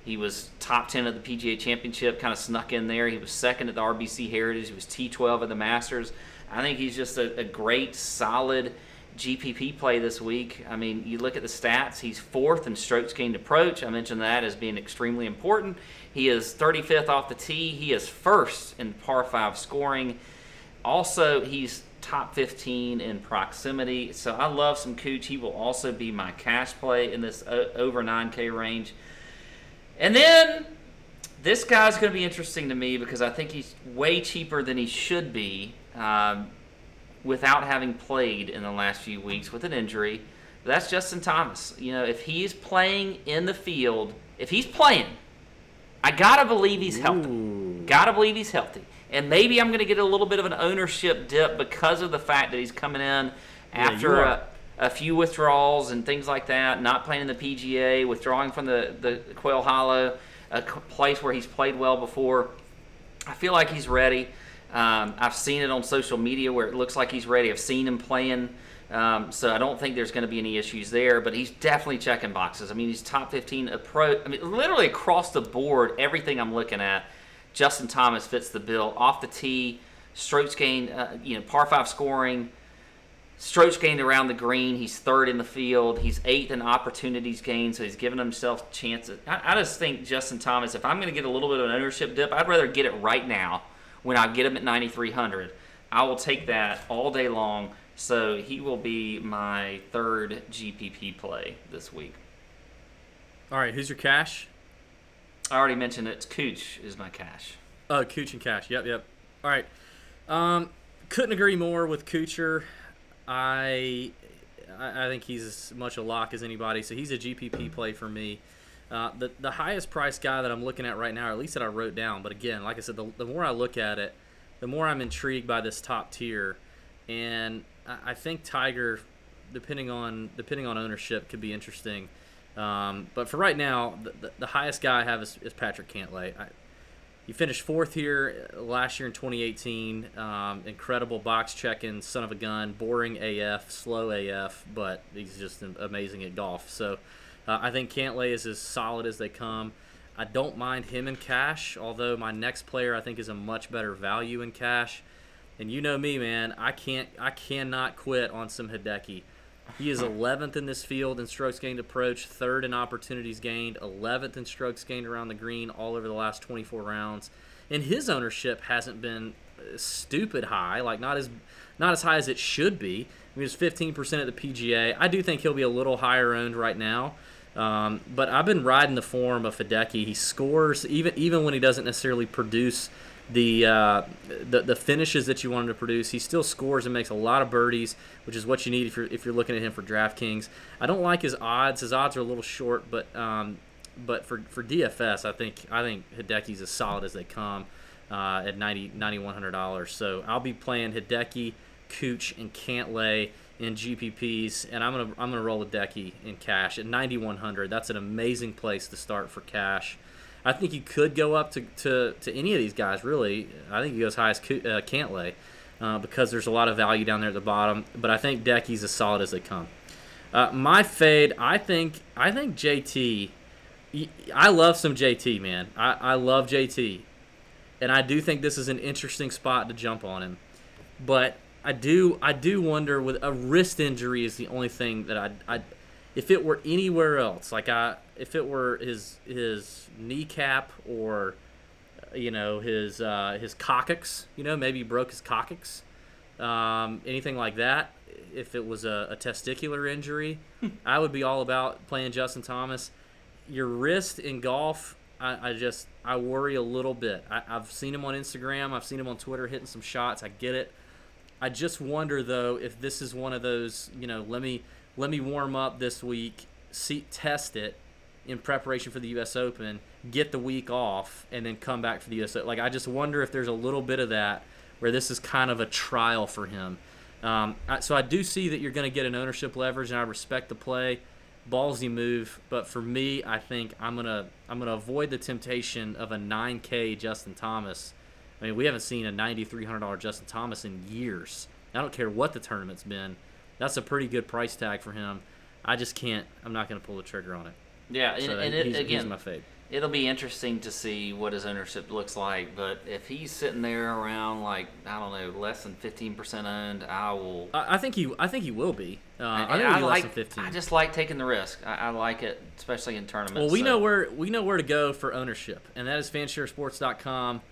he was top 10 at the PGA Championship, kind of snuck in there. He was second at the RBC Heritage. He was T12 at the Masters. I think he's just a, a great, solid GPP play this week. I mean, you look at the stats, he's fourth in strokes gained approach. I mentioned that as being extremely important. He is 35th off the tee. He is first in par 5 scoring. Also, he's top 15 in proximity. So I love some Cooch. He will also be my cash play in this uh, over 9K range. And then this guy's going to be interesting to me because I think he's way cheaper than he should be um, without having played in the last few weeks with an injury. That's Justin Thomas. You know, if he's playing in the field, if he's playing, I gotta believe he's healthy. Ooh. Gotta believe he's healthy. And maybe I'm to get a little bit of an ownership dip because of the fact that he's coming in after you a, a few withdrawals and things like that, not playing in the PGA, withdrawing from the, the Quail Hollow, a place where he's played well before. I feel like he's ready. Um, I've seen it on social media where it looks like he's ready. I've seen him playing. Um, so I don't think there's going to be any issues there, but he's definitely checking boxes. I mean, he's top 15 approach. I mean, literally across the board, everything I'm looking at, Justin Thomas fits the bill. Off the tee, strokes gained, uh, you know, par five scoring, strokes gained around the green. He's third in the field. He's eighth in opportunities gained, so he's giving himself chances. I, I just think Justin Thomas, if I'm going to get a little bit of an ownership dip, I'd rather get it right now when I get him at 9,300. I will take that all day long. So he will be my third GPP play this week. All right, who's your cash? I already mentioned it. Cooch is my cash. Oh, Cooch and Cash. Yep, yep. All right. Um, couldn't agree more with Coocher. I I think he's as much a lock as anybody. So he's a GPP play for me. Uh, the the highest price guy that I'm looking at right now, or at least that I wrote down. But again, like I said, the, the more I look at it, the more I'm intrigued by this top tier, and I, I think Tiger, depending on depending on ownership, could be interesting. Um, but for right now, the, the, the highest guy I have is, is Patrick Cantlay. I, he finished fourth here uh, last year in 2018. Um, incredible box checking, son of a gun, boring AF, slow AF, but he's just amazing at golf. So uh, I think Cantlay is as solid as they come. I don't mind him in cash, although my next player I think is a much better value in cash. And you know me, man, I can't, I cannot quit on some Hideki. He is 11th in this field in strokes gained approach, third in opportunities gained, 11th in strokes gained around the green all over the last 24 rounds. And his ownership hasn't been uh, stupid high, like not as not as high as it should be. I mean, it's 15% at the PGA. I do think he'll be a little higher owned right now. Um, but I've been riding the form of Hideki. He scores even even when he doesn't necessarily produce the, uh, the the finishes that you want him to produce. He still scores and makes a lot of birdies, which is what you need if you're if you're looking at him for DraftKings. I don't like his odds. His odds are a little short, but um, but for, for DFS, I think I think Hideki's as solid as they come uh, at 90 $9,100. So I'll be playing Hideki, Cooch, and Cantlay in GPPs, and I'm gonna I'm gonna roll Hideki in cash at 9100. That's an amazing place to start for cash. I think you could go up to, to, to any of these guys, really. I think you go as high as uh, Cantlay uh, because there's a lot of value down there at the bottom. But I think Decky's as solid as they come. Uh, my fade, I think I think JT. I love some JT, man. I, I love JT, and I do think this is an interesting spot to jump on him. But I do I do wonder with a wrist injury is the only thing that I I if it were anywhere else like I if it were his his kneecap or you know his uh, his coccyx you know maybe he broke his coccyx um, anything like that if it was a, a testicular injury I would be all about playing Justin Thomas. Your wrist in golf I, I just I worry a little bit. I, I've seen him on Instagram I've seen him on Twitter hitting some shots I get it I just wonder though if this is one of those, you know, let me let me warm up this week, see test it in preparation for the U.S. Open, get the week off, and then come back for the U.S. Open. Like I just wonder if there's a little bit of that where this is kind of a trial for him. Um, I, so I do see that you're going to get an ownership leverage, and I respect the play, ballsy move. But for me, I think I'm gonna I'm gonna avoid the temptation of a 9K Justin Thomas I mean, we haven't seen a $9,300 Justin Thomas in years. I don't care what the tournament's been. That's a pretty good price tag for him. I just can't. I'm not going to pull the trigger on it. Yeah, and, so and it, he's, again, he's my fade. It'll be interesting to see what his ownership looks like, but if he's sitting there around like I don't know, less than fifteen percent owned, I will. I, I think he. I think he will be. Uh, I think I he'll be like. less than fifteen. I just like taking the risk. I, I like it, especially in tournaments. well, we so- know where we know where to go for ownership, and that is fansharesports.com.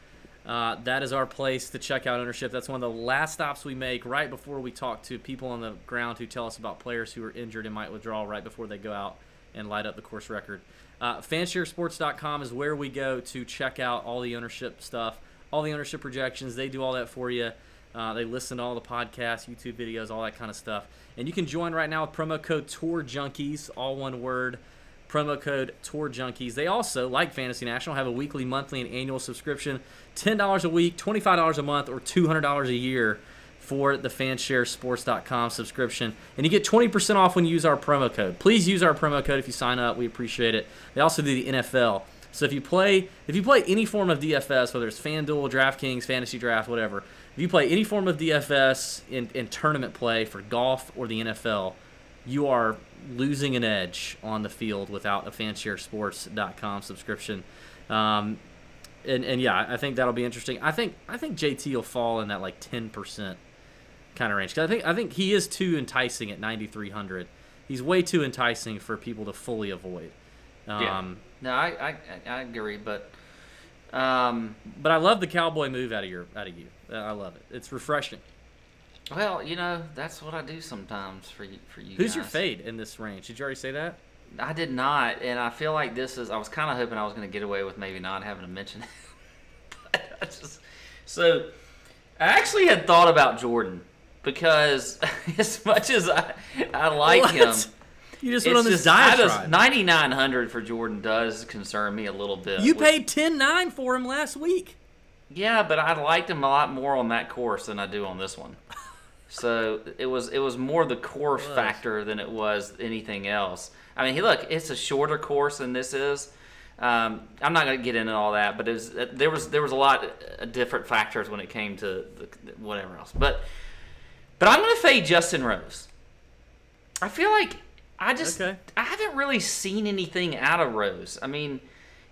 Uh, that is our place to check out ownership. That's one of the last stops we make right before we talk to people on the ground who tell us about players who are injured and might withdraw right before they go out and light up the course record. Uh, fansharesports.com is where we go to check out all the ownership stuff, all the ownership projections. They do all that for you. Uh, they listen to all the podcasts, YouTube videos, all that kind of stuff. And you can join right now with promo code Tour Junkies, all one word promo code tour junkies they also like fantasy national have a weekly monthly and annual subscription. $10 a week $25 a month or $200 a year for the fansharesports.com subscription. And you get 20% off when you use our promo code. Please use our promo code if you sign up. We appreciate it. They also do the nfl so if you play if you play any form of dfs whether it's fanduel draftkings fantasy draft whatever if you play any form of dfs in, in tournament play for golf or the nfl you are losing an edge on the field without a fansharesports.com subscription. Um, and, and yeah, I think that'll be interesting. I think I think JT will fall in that like ten percent kind of range. Cause I think I think he is too enticing at ninety three hundred. He's way too enticing for people to fully avoid. Um, Yeah. No, I, I I agree, but um, But I love the cowboy move out of your out of you. I love it. It's refreshing. Well, you know that's what I do sometimes for you. For you. Who's your fade in this range? Did you already say that? I did not, and I feel like this is. I was kind of hoping I was going to get away with maybe not having to mention it. but I just so I actually had thought about Jordan because as much as I I like What? him, You just went on this diatribe. ninety nine hundred for Jordan does concern me a little bit. you which- paid ten nine for him last week. yeah, but I liked him a lot more on that course than I do on this one. So it was it was more the was. factor than it was anything else. I mean, he look, it's a shorter course than this is. Um, I'm not going to get into all that, but it was, uh, there was there was a lot of different factors when it came to the, whatever else. But but I'm going to fade Justin Rose. I feel like I just Okay. I haven't really seen anything out of Rose. I mean,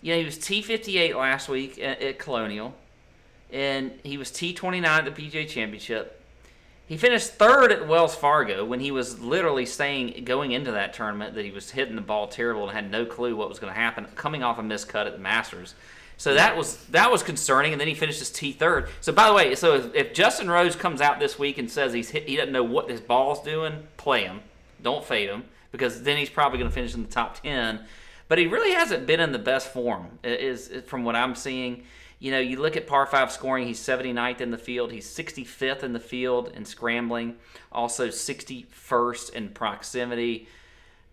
you know, he was T58 last week at, at Colonial, and he was T29 at the PGA Championship. He finished third at Wells Fargo when he was literally saying going into that tournament that he was hitting the ball terrible and had no clue what was going to happen, coming off a missed cut at the Masters. So that was that was concerning, and then he finished his T third. So by the way, so if, if Justin Rose comes out this week and says he's hit, he doesn't know what his ball's doing, play him, don't fade him, because then he's probably going to finish in the top ten. But he really hasn't been in the best form, is from what I'm seeing. You know, you look at par five scoring, he's 79th in the field, he's 65th in the field in scrambling, also 61st in proximity.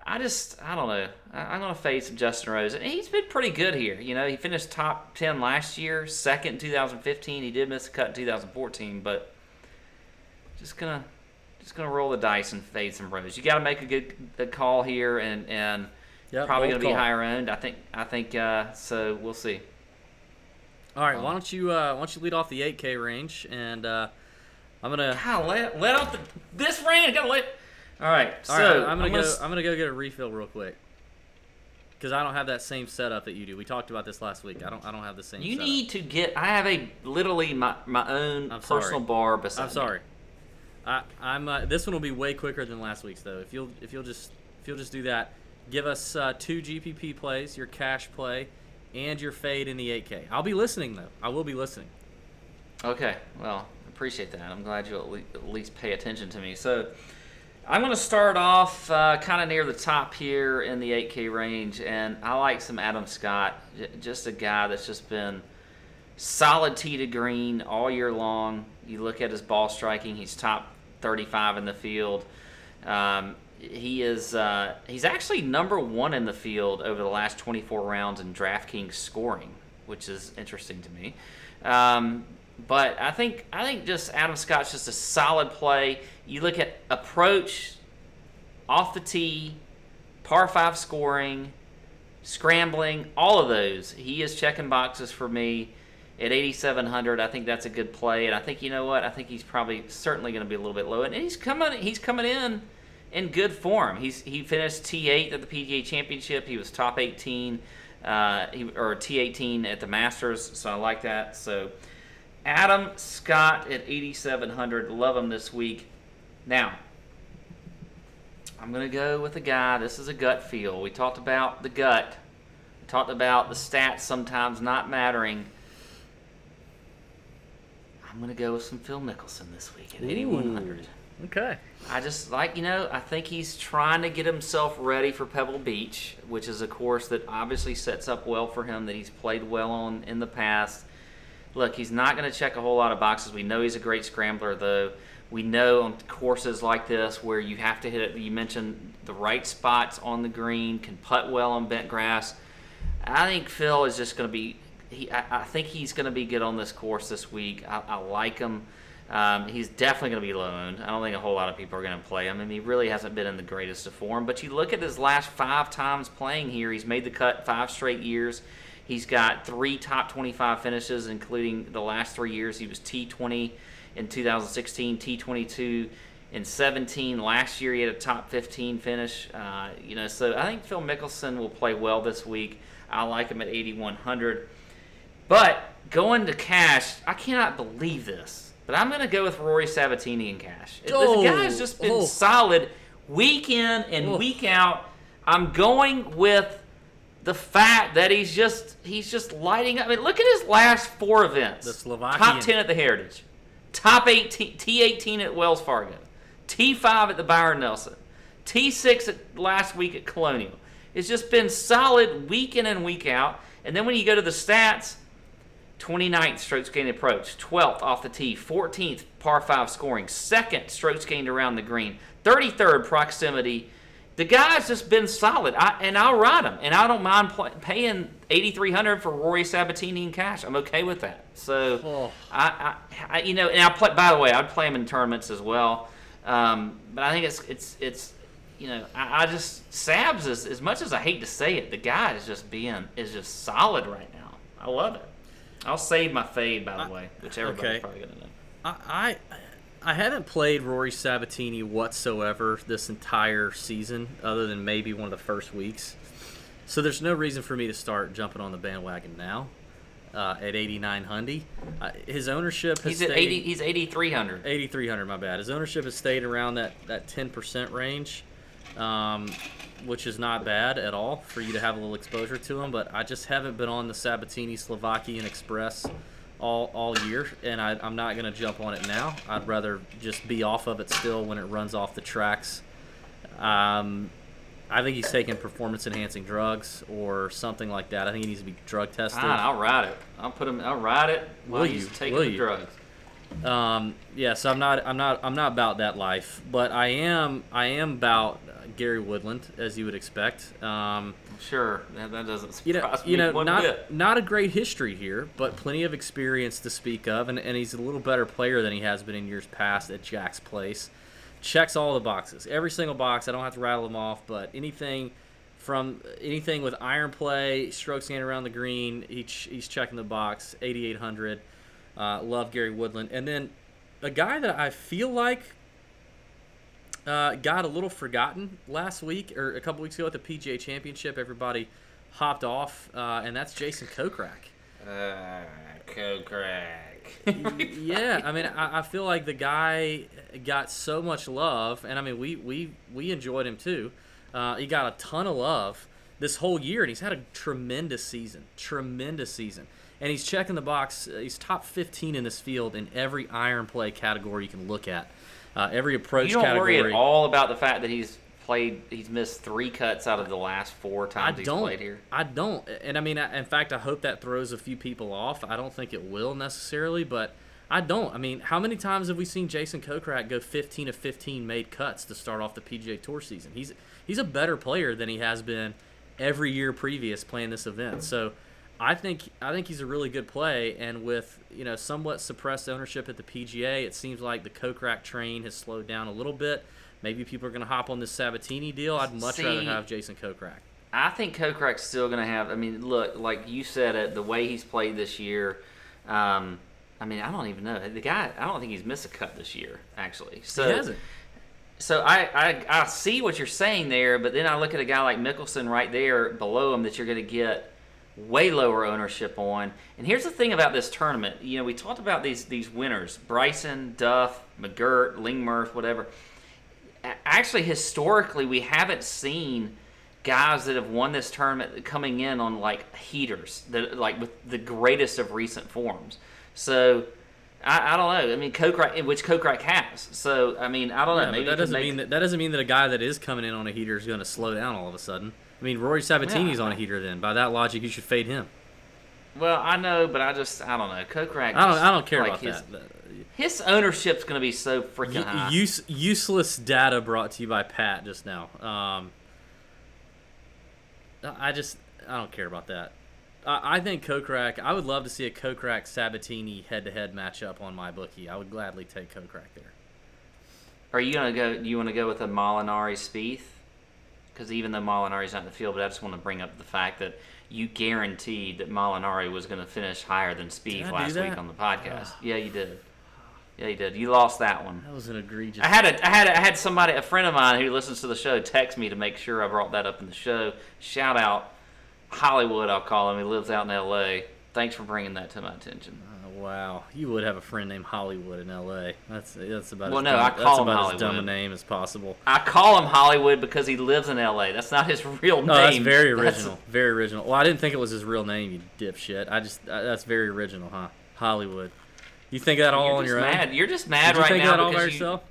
I just, I don't know. I'm going to fade some Justin Rose. And he's been pretty good here. You know, he finished top 10 last year, second in 2015. He did miss a cut in 2014, but just going to just gonna roll the dice and fade some Rose. You got to make a good a call here, and and Yep, Probably going to be higher owned. I think. I think. Uh, so we'll see. All right, why don't you uh, why don't you lead off the 8K range, and uh, I'm gonna. God, let let out the this rain. Gotta let. All right. All so right, I'm gonna go. I'm gonna go get a refill real quick. Because I don't have that same setup that you do. We talked about this last week. I don't. I don't have the same. You setup. need to get. I have a literally my my own I'm personal sorry. bar beside. I'm me. sorry. I, I'm. Uh, this one will be way quicker than last week's though. If you'll if you'll just if you'll just do that, give us uh, two GPP plays, your cash play, and your fade in the 8K. I'll be listening though. I will be listening. Okay, well, appreciate that. I'm glad you at, least pay attention to me. So, I'm going to start off uh, kind of near the top here in the 8K range, and I like some Adam Scott, just a guy that's just been solid tee to green all year long. You look at his ball striking; he's top 35 in the field. Um, he is uh, he's actually number one in the field over the last 24 rounds in DraftKings scoring, which is interesting to me. Um, but I think I think just Adam Scott's just a solid play. You look at approach, off the tee, par five scoring, scrambling, all of those. He is checking boxes for me at 8,700. I think that's a good play, and I think you know what? I think he's probably certainly going to be a little bit low, and he's coming. He's coming in in good form. He's he finished T8 at the PGA Championship. He was top 18, uh, he, or T18 at the Masters. So I like that. So Adam Scott at 8,700. Love him this week. Now. I'm going to go with a guy. This is a gut feel. We talked about the gut. We talked about the stats sometimes not mattering. I'm going to go with some Phil Mickelson this week at 8,100. Okay. I just like, you know, I think he's trying to get himself ready for Pebble Beach, which is a course that obviously sets up well for him, that he's played well on in the past. Look, he's not going to check a whole lot of boxes. We know he's a great scrambler, though. We know on courses like this where you have to hit it, you mentioned the right spots on the green, can putt well on bent grass. I think Phil is just going to be. He, I, I think he's going to be good on this course this week. I, I like him. Um, he's definitely going to be low owned. I don't think a whole lot of people are going to play him. Mean, he really hasn't been in the greatest of form. But you look at his last five times playing here, he's made the cut five straight years. He's got three top 25 finishes, including the last three years. He was T20 in 2016, T22 in 17. Last year, he had a top 15 finish. Uh, you know, so I think Phil Mickelson will play well this week. I like him at 8,100. But going to cash, I cannot believe this. But I'm going to go with Rory Sabbatini in cash. Oh, the guy's just been oh. solid week in and Oh. week out. I'm going with the fact that he's just he's just lighting up. I mean, look at his last four events. The Slovakian. top ten at the Heritage, top 18, T18 at Wells Fargo, T5 at the Byron Nelson, T6 at last week at Colonial. It's just been solid week in and week out. And then when you go to the stats, 29th strokes gained approach, 12th off the tee, 14th par 5 scoring, 2nd strokes gained around the green, 33rd proximity. The guy's just been solid, I, and I'll ride him, and I don't mind paying 8,300 for Rory Sabbatini in cash. I'm okay with that. So, Oh. I, I, I, you know, and I play. By the way, I'd play him in tournaments as well. Um, but I think it's it's it's, you know, I, I just Sabs is as much as I hate to say it, the guy is just being is just solid right now. I love it. I'll save my fade by the way, which everybody's okay. probably gonna know. I, I I haven't played Rory Sabbatini whatsoever this entire season, other than maybe one of the first weeks. So there's no reason for me to start jumping on the bandwagon now. Uh, at 89 Hundy, uh, his ownership has He's at stayed eighty. He's eighty three hundred. 8,300. My bad. His ownership has stayed around that that 10% range, um, which is not bad at all for you to have a little exposure to him. But I just haven't been on the Sabbatini Slovakian Express all all year, and I, I'm not going to jump on it now. I'd rather just be off of it still when it runs off the tracks. Um, I think he's taking performance enhancing drugs or something like that. I think he needs to be drug tested. Fine, I'll ride it. I'll put him. I'll ride it while Will he's you? taking Will the you? drugs. Um, yeah, so I'm not, I'm not, I'm not about that life, but I am, I am about Gary Woodland, as you would expect. Um, Sure, that, that doesn't surprise you know, me you know, one not, bit. not a great history here, but plenty of experience to speak of, and, and he's a little better player than he has been in years past at Jack's place. Checks all the boxes, every single box. I don't have to rattle them off, but anything from anything with iron play, strokes gained around the green, he's, he's checking the box, 8,800. Uh, love Gary Woodland. And then a guy that I feel like uh, got a little forgotten last week or a couple weeks ago at the PGA Championship. Everybody hopped off, uh, and that's Jason Kokrak. Uh, Kokrak. yeah, I mean, I, I, feel like the guy got so much love, and I mean, we we we enjoyed him too. Uh, he got a ton of love this whole year, and he's had a tremendous season, tremendous season. And he's checking the box. Uh, he's top 15 in this field in every iron play category you can look at. Uh, every approach you don't category. worry at all about the fact that he's played. He's missed three cuts out of the last four times I he's don't, played here. I don't, and I mean, I, in fact, I hope that throws a few people off. I don't think it will necessarily, but I don't. I mean, how many times have we seen Jason Kokrak go 15 of 15 made cuts to start off the PGA Tour season? He's he's a better player than he has been every year previous playing this event. So I think I think he's a really good play, and with you know somewhat suppressed ownership at the PGA, it seems like the Kokrak train has slowed down a little bit. Maybe people are going to hop on this Sabbatini deal. I'd much See, rather have Jason Kokrak. I think Kokrak's still going to have. I mean, look, like you said it, the way he's played this year. Um, I mean, I don't even know the guy. I don't think he's missed a cut this year, actually. So he hasn't. So I, I I see what you're saying there, but then I look at a guy like Mickelson right there below him that you're going to get way lower ownership on. And here's the thing about this tournament. You know, we talked about these these winners: Bryson, Duff, McGirt, Lingmerth, whatever. Actually, historically, we haven't seen guys that have won this tournament coming in on like heaters, that like with the greatest of recent forms. So. I, I don't know. I mean, Kokrak, which Kokrak has. So, I mean, I don't know. Yeah, Maybe that doesn't make- mean that that doesn't mean that a guy that is coming in on a heater is going to slow down all of a sudden. I mean, Rory Sabbatini's Yeah. on a heater. Then, by that logic, you should fade him. Well, I know, but I just I don't know. Kokrak. I don't. I don't care like, about his, that. His ownership's going to be so freaking high. Use, useless data brought to you by Pat just now. Um, I just I don't care about that. I, I think Kokrak. I would love to see a Kokrak Sabbatini head to head matchup on my bookie. I would gladly take Kokrak there. Are you going to go? You want to go with a Molinari Spieth? Because even though Molinari's not in the field, but I just want to bring up the fact that you guaranteed that Molinari was going to finish higher than Spieth last week on the podcast. Ah. yeah, you did. Yeah, you did. You lost that one. That was an egregious. I had a, I had a, I had somebody, a friend of mine who listens to the show, text me to make sure I brought that up in the show. Shout out Hollywood, I'll call him. He lives out in L.A. Thanks for bringing that to my attention. Oh, wow, you would have a friend named Hollywood in L.A. That's that's about Well, as no, dumb, I that's call him about as dumb a Hollywood. name as possible. I call him Hollywood because he lives in L.A. That's not his real name. No, that's very That's- original. Very original. Well, I didn't think it was his real name, you dipshit. I just uh, that's very original, huh? Hollywood. You think that all on your own? You're just mad Did you right think now that all by you, yourself?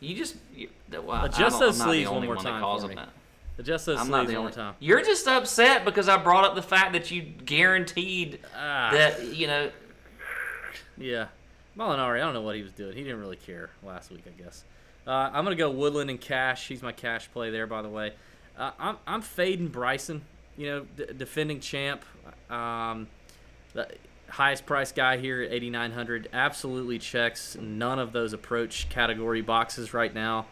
you just you, well, Adjust those I'm not sleeves the one only more one time for him me. that. Adjust those I'm sleeves not the only. time. You're just upset because I brought up the fact that you guaranteed Ah, that you know. Yeah. Molinari, I don't know what he was doing. He didn't really care last week, I guess. Uh, I'm gonna go Woodland and Cash. He's my cash play there, by the way. Uh, I'm I'm fading Bryson. You know, d- defending champ. Um, the highest price guy here at 8,900 absolutely checks none of those approach category boxes right now.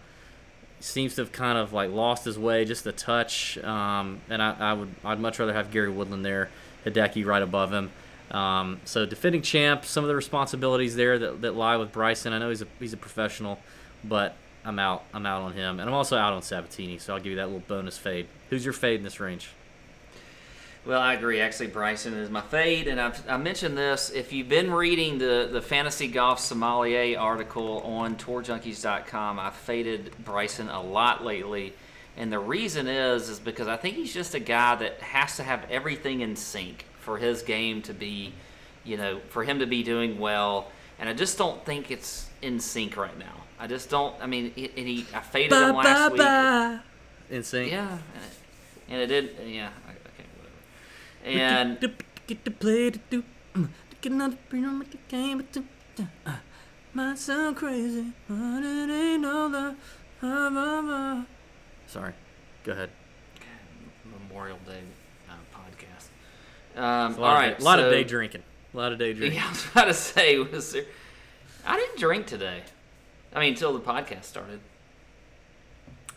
Seems to have kind of like lost his way just a touch. Um, and I, I would I'd much rather have Gary Woodland there, Hideki right above him. Um, so defending champ, some of the responsibilities there that, that lie with Bryson. I know he's a he's a professional, but I'm out. I'm out on him, and I'm also out on Sabbatini. So I'll give you that little bonus fade. Who's your fade in this range? Well, I agree. Actually, Bryson is my fade, and I've I mentioned this. If you've been reading the the fantasy golf sommelier article on TourJunkies.com, I've faded Bryson a lot lately, and the reason is is because I think he's just a guy that has to have everything in sync for his game to be, you know, for him to be doing well, and I just don't think it's in sync right now. I just don't. I mean, he- and he I faded him last week. In sync. Yeah, and it, and it did. Yeah, okay, whatever. And get to play to do. Get another freedom at the game, but to. uh, Might sound crazy, but it ain't all the. Sorry. Go ahead. Memorial Day podcast. Um, A lot, of, day, so, of day drinking. A lot of day drinking. Yeah, I was about to say, was there? I didn't drink today. I mean, until the podcast started.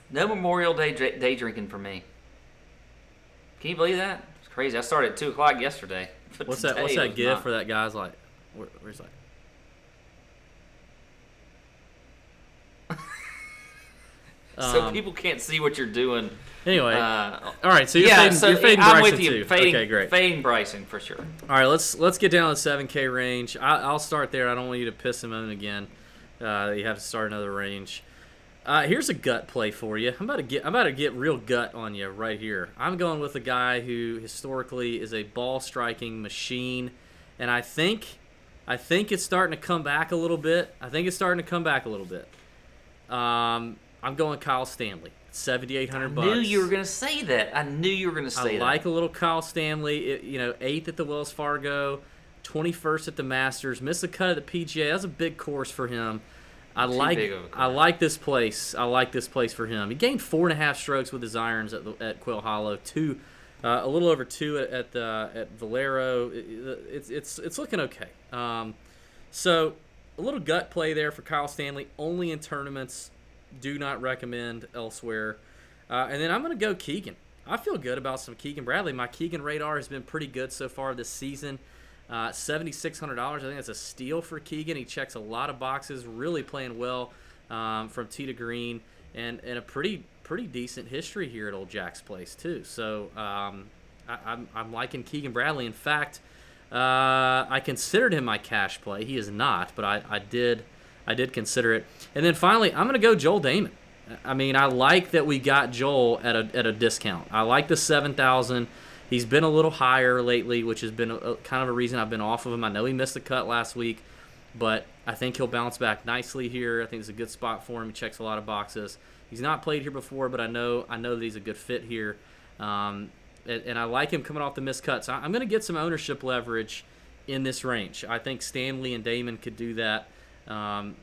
No Memorial Day day drinking for me. Can you believe that? It's crazy. I started at two o'clock yesterday. What's that? What's that gift not. for that guy's like? Where, where's like? So Um, people can't see what you're doing. Anyway, Uh, all right. So you're yeah, fading, so you're fading I'm Bryson with you. too. Fading, okay, great. Fading Bryson for sure. All right, let's let's get down to the 7K range. I, I'll start there. I don't want you to piss him on again. Uh, you have to start another range. Uh, here's a gut play for you. I'm about to get I'm about to get real gut on you right here. I'm going with a guy who historically is a ball striking machine, and I think I think it's starting to come back a little bit. I think it's starting to come back a little bit. Um, I'm going Kyle Stanley, 7,800 bucks. I knew you were gonna say that. I knew you were gonna say I that. I like a little Kyle Stanley. It, you know, eighth at the Wells Fargo, twenty first at the Masters. Missed the cut at the PGA. That's a big course for him. I like of a I like this place. I like this place for him. He gained four and a half strokes with his irons at the, at Quail Hollow. Two, uh, a little over two at at, the, at Valero. It- it's it's it's looking okay. Um, so a little gut play there for Kyle Stanley. Only in tournaments. Do not recommend elsewhere. Uh, and then I'm going to go Keegan. I feel good about some Keegan Bradley. My Keegan radar has been pretty good so far this season. Uh, $7,600. I think that's a steal for Keegan. He checks a lot of boxes, really playing well um, from tee to green, and, and a pretty pretty decent history here at Old Jack's Place, too. So um, I, I'm, I'm liking Keegan Bradley. In fact, uh, I considered him my cash play. He is not, but I, I did I did consider it. And then finally, I'm going to go Joel Dahmen. I mean, I like that we got Joel at a, at a discount. I like the 7,000. He's been a little higher lately, which has been a, kind of a reason I've been off of him. I know he missed the cut last week, but I think he'll bounce back nicely here. I think it's a good spot for him. He checks a lot of boxes. He's not played here before, but I know I know that he's a good fit here. Um, and, and I like him coming off the missed cuts. I'm going to get some ownership leverage in this range. I think Stanley and Dahmen could do that. Um,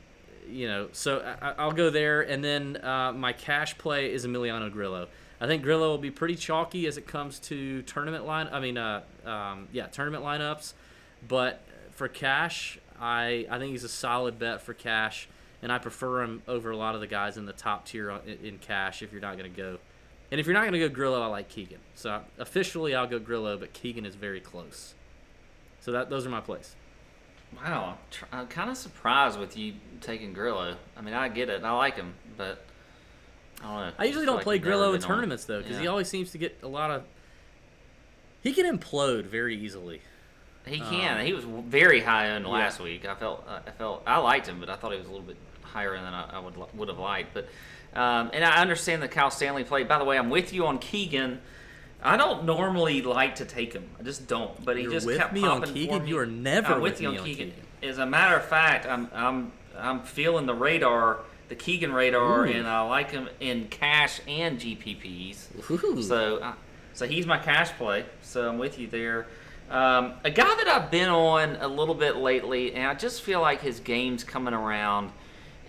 you know, so I, I'll go there, and then uh, my cash play is Emiliano Grillo. I think Grillo will be pretty chalky as it comes to tournament line. I mean, uh, um, yeah, tournament lineups. But for cash, I I think he's a solid bet for cash, and I prefer him over a lot of the guys in the top tier in, in cash. If you're not going to go, and if you're not going to go Grillo, I like Keegan. So officially, I'll go Grillo, but Keegan is very close. So that those are my plays. Wow, I'm, tr- I'm kind of surprised with you taking Grillo. I mean, I get it. I like him, but I don't know. I usually don't like play Grillo in tournaments though, because he always seems to get a lot of. He can implode very easily. He can. Um, he was very high owned yeah. last week. I felt. I felt. I liked him, but I thought he was a little bit higher than I, I would would have liked. But um, and I understand that Kyle Stanley played. By the way, I'm with you on Keegan. I don't normally like to take him. I just don't. But he You're just with kept me on popping for Keegan? me. You are never I'm with, with me on on Keegan. Keegan. As a matter of fact, I'm I'm I'm feeling the radar, the Keegan radar, Ooh. and I like him in cash and GPPs. Ooh. So, uh, so he's my cash play. So I'm with you there. Um, a guy that I've been on a little bit lately, and I just feel like his game's coming around,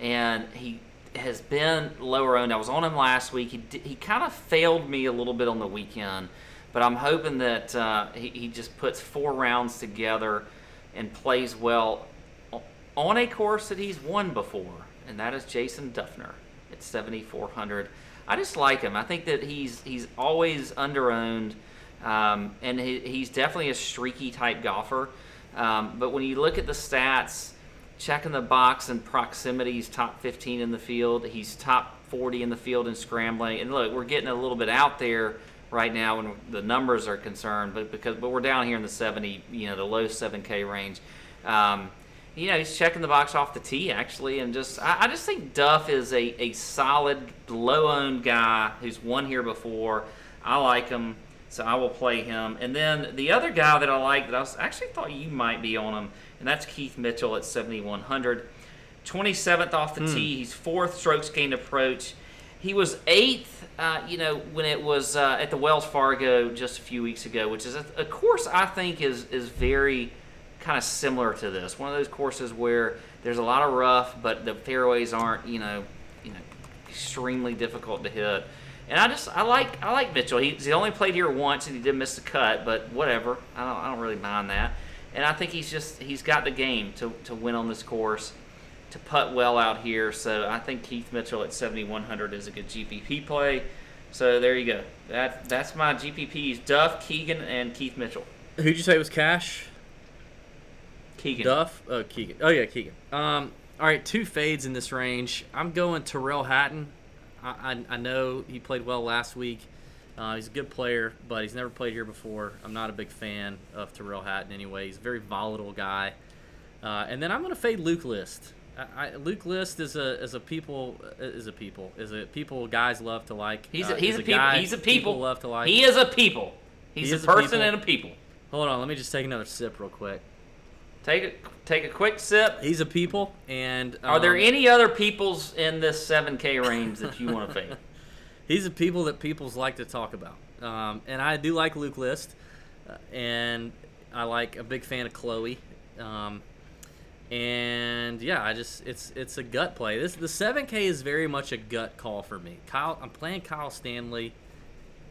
and he has been lower owned. I was on him last week. He he kind of failed me a little bit on the weekend, but I'm hoping that uh, he, he just puts four rounds together and plays well on a course that he's won before, and that is Jason Dufner at 7,400. I just like him. I think that he's he's always underowned, um, and he, he's definitely a streaky type golfer. Um, but when you look at the stats, checking the box and proximity, he's top 15 in the field. He's top 40 in the field in scrambling. And look, we're getting a little bit out there right now when the numbers are concerned, but because but we're down here in the 70, you know, the low 7K range. Um, you know, he's checking the box off the tee actually, and just I, I just think Duff is a, a solid low owned guy who's won here before. I like him, so I will play him. And then the other guy that I like that I was, actually thought you might be on him, and that's Keith Mitchell at 7100. 27th off the tee. He's fourth strokes gained approach. He was eighth, uh, you know, when it was uh, at the Wells Fargo just a few weeks ago, which is a, a course I think is is very kind of similar to this. One of those courses where there's a lot of rough, but the fairways aren't, you know, you know, extremely difficult to hit. And I just I like I like Mitchell. He's he only played here once and he did miss the cut, but whatever. I don't I don't really mind that. And I think he's just he's got the game to, to win on this course, to putt well out here. So I think Keith Mitchell at 7100 is a good GPP play. So there you go. That that's my GPPs: Duff, Keegan, and Keith Mitchell. Who'd you say was Cash? Keegan. Duff. Oh, Keegan. Oh yeah, Keegan. Um. All right, two fades in this range. I'm going Tyrrell Hatton. I, I, I know he played well last week. Uh, he's a good player, but he's never played here before. I'm not a big fan of Tyrrell Hatton anyway. He's a very volatile guy. Uh, and then I'm going to fade Luke List. I, I, Luke List is a is a people is a people is a people guys love to like. He's Uh, a, he's is a people. He's a people. love to like. He is a people. He's He a a person people. and a people. Hold on, let me just take another sip real quick. Take a take a quick sip. He's a people, and Are there um, any other peoples in this 7K range that you want to fade? He's a people that people's like to talk about, um, and I do like Luke List, uh, and I like a big fan of Chloe, um, and yeah, I just it's it's a gut play. This the seven K is very much a gut call for me. Kyle, I'm playing Kyle Stanley,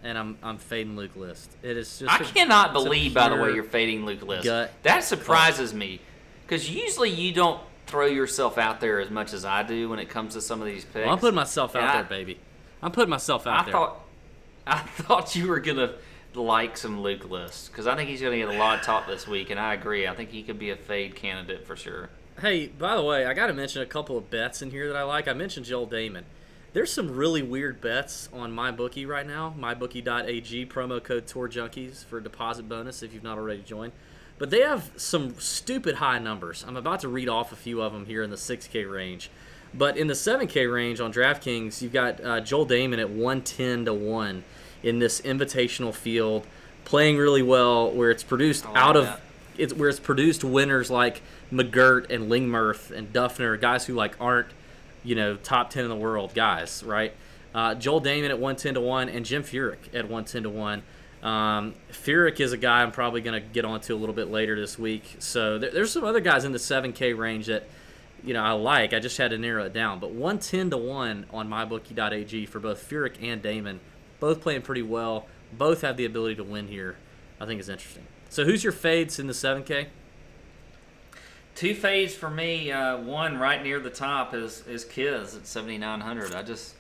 and I'm I'm fading Luke List. It is just I a- cannot believe, by the way, you're fading Luke List. That surprises me, because usually you don't throw yourself out there as much as I do when it comes to some of these picks. Well, I'm putting myself out I- there, baby. I'm putting myself out I there. thought, I thought you were gonna like some Luke List because I think he's gonna get a lot of talk this week, and I agree. I think he could be a fade candidate for sure. Hey, by the way, I got to mention a couple of bets in here that I like. I mentioned Joel Dahmen. There's some really weird bets on MyBookie right now. MyBookie.ag promo code Tour Junkies for a deposit bonus if you've not already joined. But they have some stupid high numbers. I'm about to read off a few of them here in the 6K range. But in the 7K range on DraftKings, you've got uh, Joel Dahmen at 110 to 1 in this invitational field, playing really well, where it's produced like out of that. it's where it's produced winners like McGirt and Lingmerth and Dufner, guys who like aren't, you know, top ten in the world guys, right? Uh, Joel Dahmen at one ten to one and Jim Furyk at one ten to one. Um, Furyk is a guy I'm probably going to get onto a little bit later this week. So there, there's some other guys in the 7K range that, you know, I like. I just had to narrow it down. But 110 to 1 on mybookie.ag for both Furyk and Dahmen, both playing pretty well. Both have the ability to win here. I think is interesting. So who's your fades in the 7K? Two fades for me. Uh, one right near the top is is Kiz at 7900. I just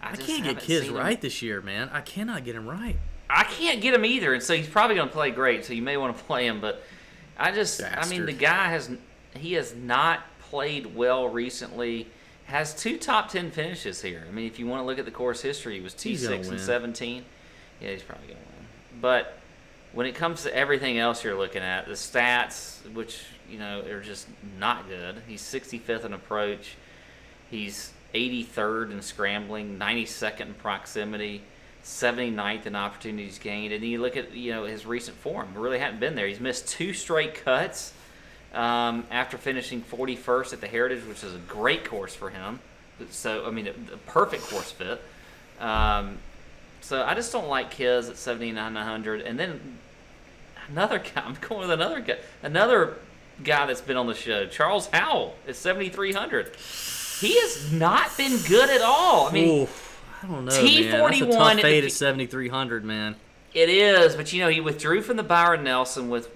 I, just can't get kids seen him. right this year, man. I cannot get him right. I can't get him either, and so he's probably going to play great. So you may want to play him, but I just, I mean, the guy has he has not played well recently. Has two top ten finishes here. I mean, if you want to look at the course history, he was T six and seventeen. Yeah, he's probably going to win. But when it comes to everything else you're looking at, the stats, which you know are just not good. He's 65th in approach. He's 83rd in scrambling, 92nd in proximity, 79th in opportunities gained. And then you look at you know his recent form; really hadn't been there. He's missed two straight cuts um, after finishing 41st at the Heritage, which is a great course for him. So I mean, a, a perfect course fit. Um, so I just don't like Kiz at 7900. And then another guy. I'm going with another guy. Another guy that's been on the show, Charles Howell at 7300. He has not been good at all. I mean, Oof, I don't know, man. That's a T41 tough at the fade at 7,300, man. It is, but you know, he withdrew from the Byron Nelson with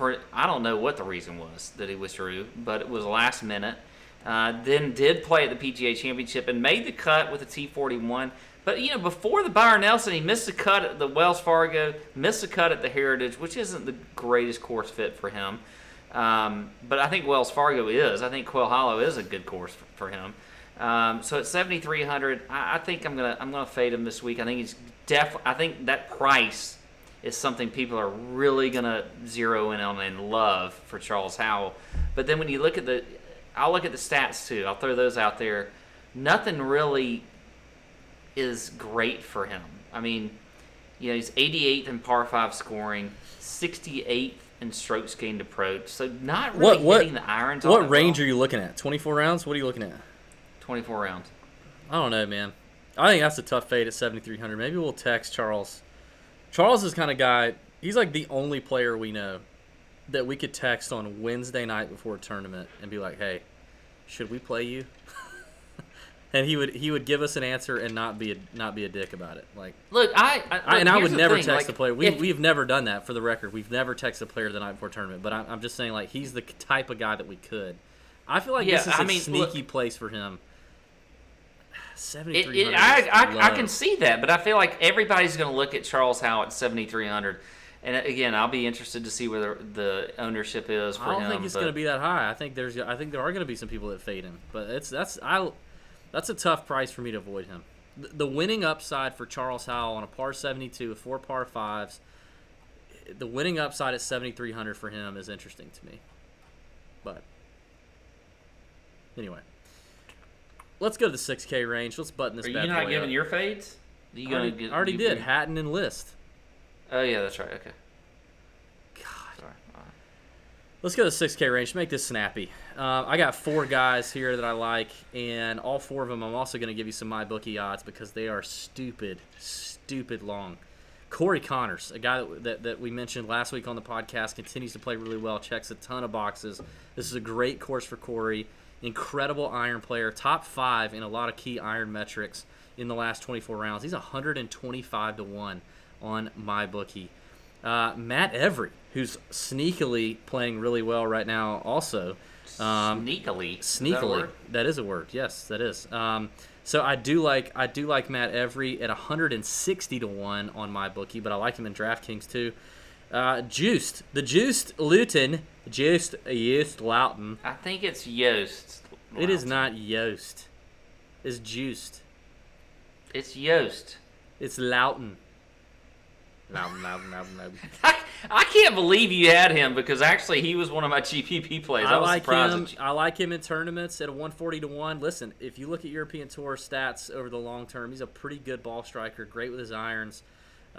for I don't know what the reason was that he withdrew, but it was last minute. Uh, then did play at the PGA Championship and made the cut with the T41. But you know, before the Byron Nelson, he missed a cut at the Wells Fargo, missed a cut at the Heritage, which isn't the greatest course fit for him. Um, but I think Wells Fargo is. I think Quail Hollow is a good course for, for him. Um, so at 7,300, I, I think I'm gonna I'm gonna fade him this week. I think he's def. I think that price is something people are really gonna zero in on and love for Charles Howell. But then when you look at the, I'll look at the stats too. I'll throw those out there. Nothing really is great for him. I mean, you know, he's 88th in par five scoring, 68th in strokes gained approach. So not really What- what- hitting the irons. What range well. are you looking at? 24 rounds? What are you looking at? 24 rounds. I don't know, man. I think that's a tough fade at 7,300. Maybe we'll text Charles. Charles is kind of guy. He's like the only player we know that we could text on Wednesday night before a tournament and be like, "Hey, should we play you?" and he would he would give us an answer and not be a not be a dick about it. Like, Look, I, I, I, and I would never thing, text like, the player. We if- we've never done that for the record. We've never texted a player the night before tournament. But I'm, I'm just saying, like, he's the type of guy that we could. I feel like Yeah, this is I a mean, sneaky look- place for him. Seventy It, three it, hundred. I, I, I can see that, but I feel like everybody's going to look at Charles Howell at 7,300. And uh, again, I'll be interested to see where the, the ownership is for I don't him. think it's going to be that high. I think there's I think there are going to be some people that fade him, but it's that's I that's a tough price for me to avoid him. The, the winning upside for Charles Howell on a par 72 with four par fives, the winning upside at 7300 for him is interesting to me. But anyway, let's go to the 6K range. Let's button this. Are you not giving up. your fades? You I gonna already, get, already you- did you- Hatton and List. Oh yeah, that's right. Okay. God. Let's go to the 6K range. Make this snappy. Um, I got four guys here that I like, and all four of them I'm also going to give you some my bookie odds because they are stupid, stupid long. Corey Conners, a guy that, that, that we mentioned last week on the podcast, continues to play really well, checks a ton of boxes. This is a great course for Corey. Incredible iron player, top five in a lot of key iron metrics in the last 24 rounds. He's 125 to 1 on my bookie. Uh, Matt Every, who's sneakily playing really well right now, also. Um, Sneakily. Is that sneakily, that is a word. Yes, that is. Um, so I do like I do like Matt Every at 160 to one on my bookie, but I like him in DraftKings too. Uh, Juiced, the Juiced Luton, Juiced Juiced Loughton. I think it's Yost. It is not Yost. It's Juiced. It's Yost. It's Loughton. Loughton, Loughton, Loughton, Loughton. I, I can't believe you had him because actually he was one of my GPP plays. I, I was like surprised. him. you- I like him in tournaments at a 140 to one. Listen, if you look at European Tour stats over the long term, he's a pretty good ball striker. Great with his irons.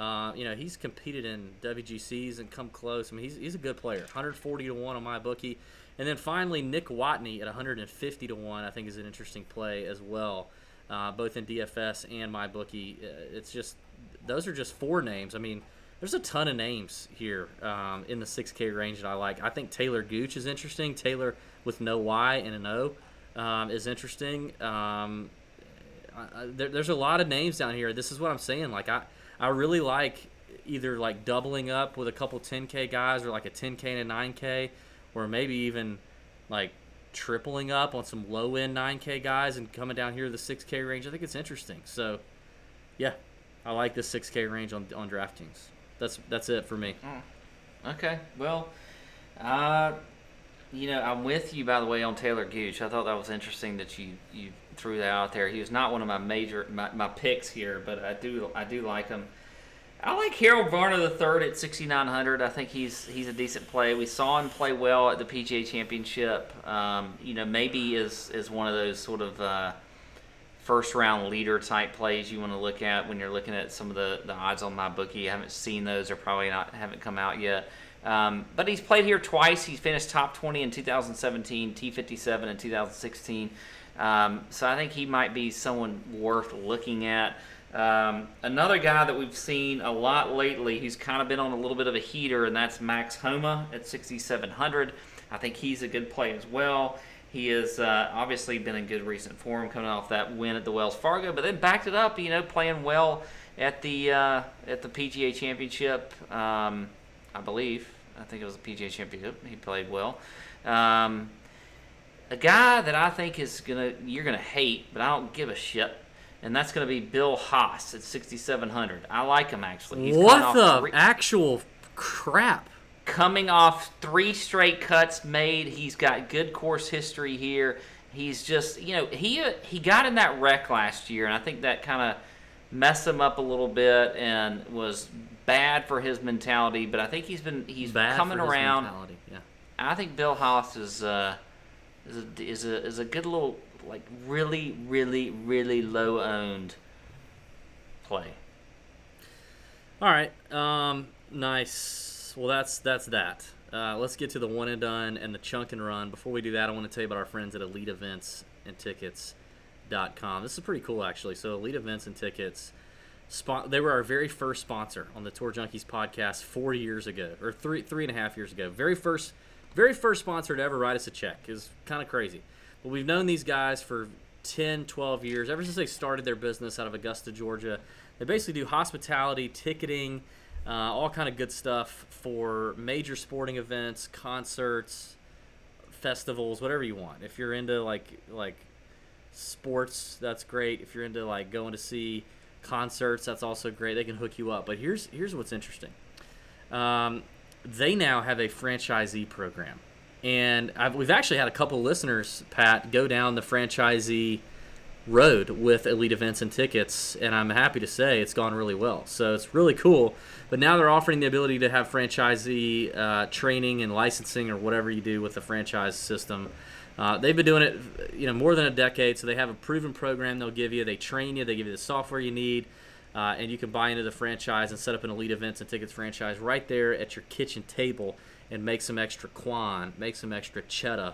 Uh, you know, he's competed in WGCs and come close. I mean, he's, he's a good player. 140 to one on my bookie, and then finally Nick Watney at 150 to one. I think is an interesting play as well, uh, both in DFS and my bookie. Uh, it's just those are just four names. I mean, there's a ton of names here um, in the 6K range that I like. I think Taylor Gooch is interesting. Taylor with no Y and an O um, is interesting. Um, I, I, there, there's a lot of names down here. This is what I'm saying. Like I, I really like either like doubling up with a couple 10K guys or like a 10K and a 9K, or maybe even like tripling up on some low end 9K guys and coming down here to the 6K range. I think it's interesting. So, yeah, I like this 6K range on on DraftKings. That's that's it for me. Okay, well, uh, you know, I'm with you by the way on Taylor Gooch. I thought that was interesting that you you threw that out there. He was not one of my major my, my picks here, but I do I do like him. I like Harold Varner the third at 6,900. I think he's he's a decent play. We saw him play well at the PGA Championship. Um, you know, maybe is is one of those sort of uh, first round leader type plays you want to look at when you're looking at some of the, the odds on my bookie. I haven't seen those; or probably not haven't come out yet. Um, but he's played here twice. He's finished top 20 in 2017, T57 in 2016. Um, so I think he might be someone worth looking at. Um, another guy that we've seen a lot lately, who's kind of been on a little bit of a heater, and that's Max Homa at 6,700. I think he's a good play as well. He has uh, obviously been in good recent form, coming off that win at the Wells Fargo, but then backed it up, you know, playing well at the uh, at the PGA Championship. Um, I believe. I think it was a PGA Championship. He played well. Um, a guy that I think is gonna you're gonna hate, but I don't give a shit, and that's gonna be Bill Haas at 6,700. I like him actually. He's what the three- actual crap? coming off three straight cuts made. He's got good course history here. He's just, you know, he he got in that wreck last year, and I think that kind of messed him up a little bit and was bad for his mentality. But I think he's been he's Bad coming around. mentality, Yeah. I think Bill Haas is uh, is a, is a is a good little like really really really low owned play. All right. Um, nice. Well, that's that's that. Uh, let's get to the one and done and the chunk and run. Before we do that, I want to tell you about our friends at Elite Events and Tickets.com. This is pretty cool, actually. So, Elite Events and Tickets, spon- they were our very first sponsor on the Tour Junkies podcast four years ago, or three three and a half years ago. Very first, very first sponsor to ever write us a check. is kind of crazy. But we've known these guys for 10, 12 years, ever since they started their business out of Augusta, Georgia. They basically do hospitality, ticketing, uh, all kind of good stuff for major sporting events, concerts, festivals, whatever you want. If you're into like like sports, that's great. If you're into like going to see concerts, that's also great. They can hook you up. But here's here's what's interesting. Um, they now have a franchisee program, and I've, we've actually had a couple listeners, Pat, go down the franchisee road with elite events and tickets and i'm happy to say it's gone really well. So it's really cool. But now they're offering the ability to have franchisee uh, training and licensing or whatever you do with the franchise system. Uh, they've been doing it you know more than a decade so they have a proven program they'll give you. They train you. They give you the software you need uh, and you can buy into the franchise and set up an elite events and tickets franchise right there at your kitchen table and make some extra quan make some extra cheddar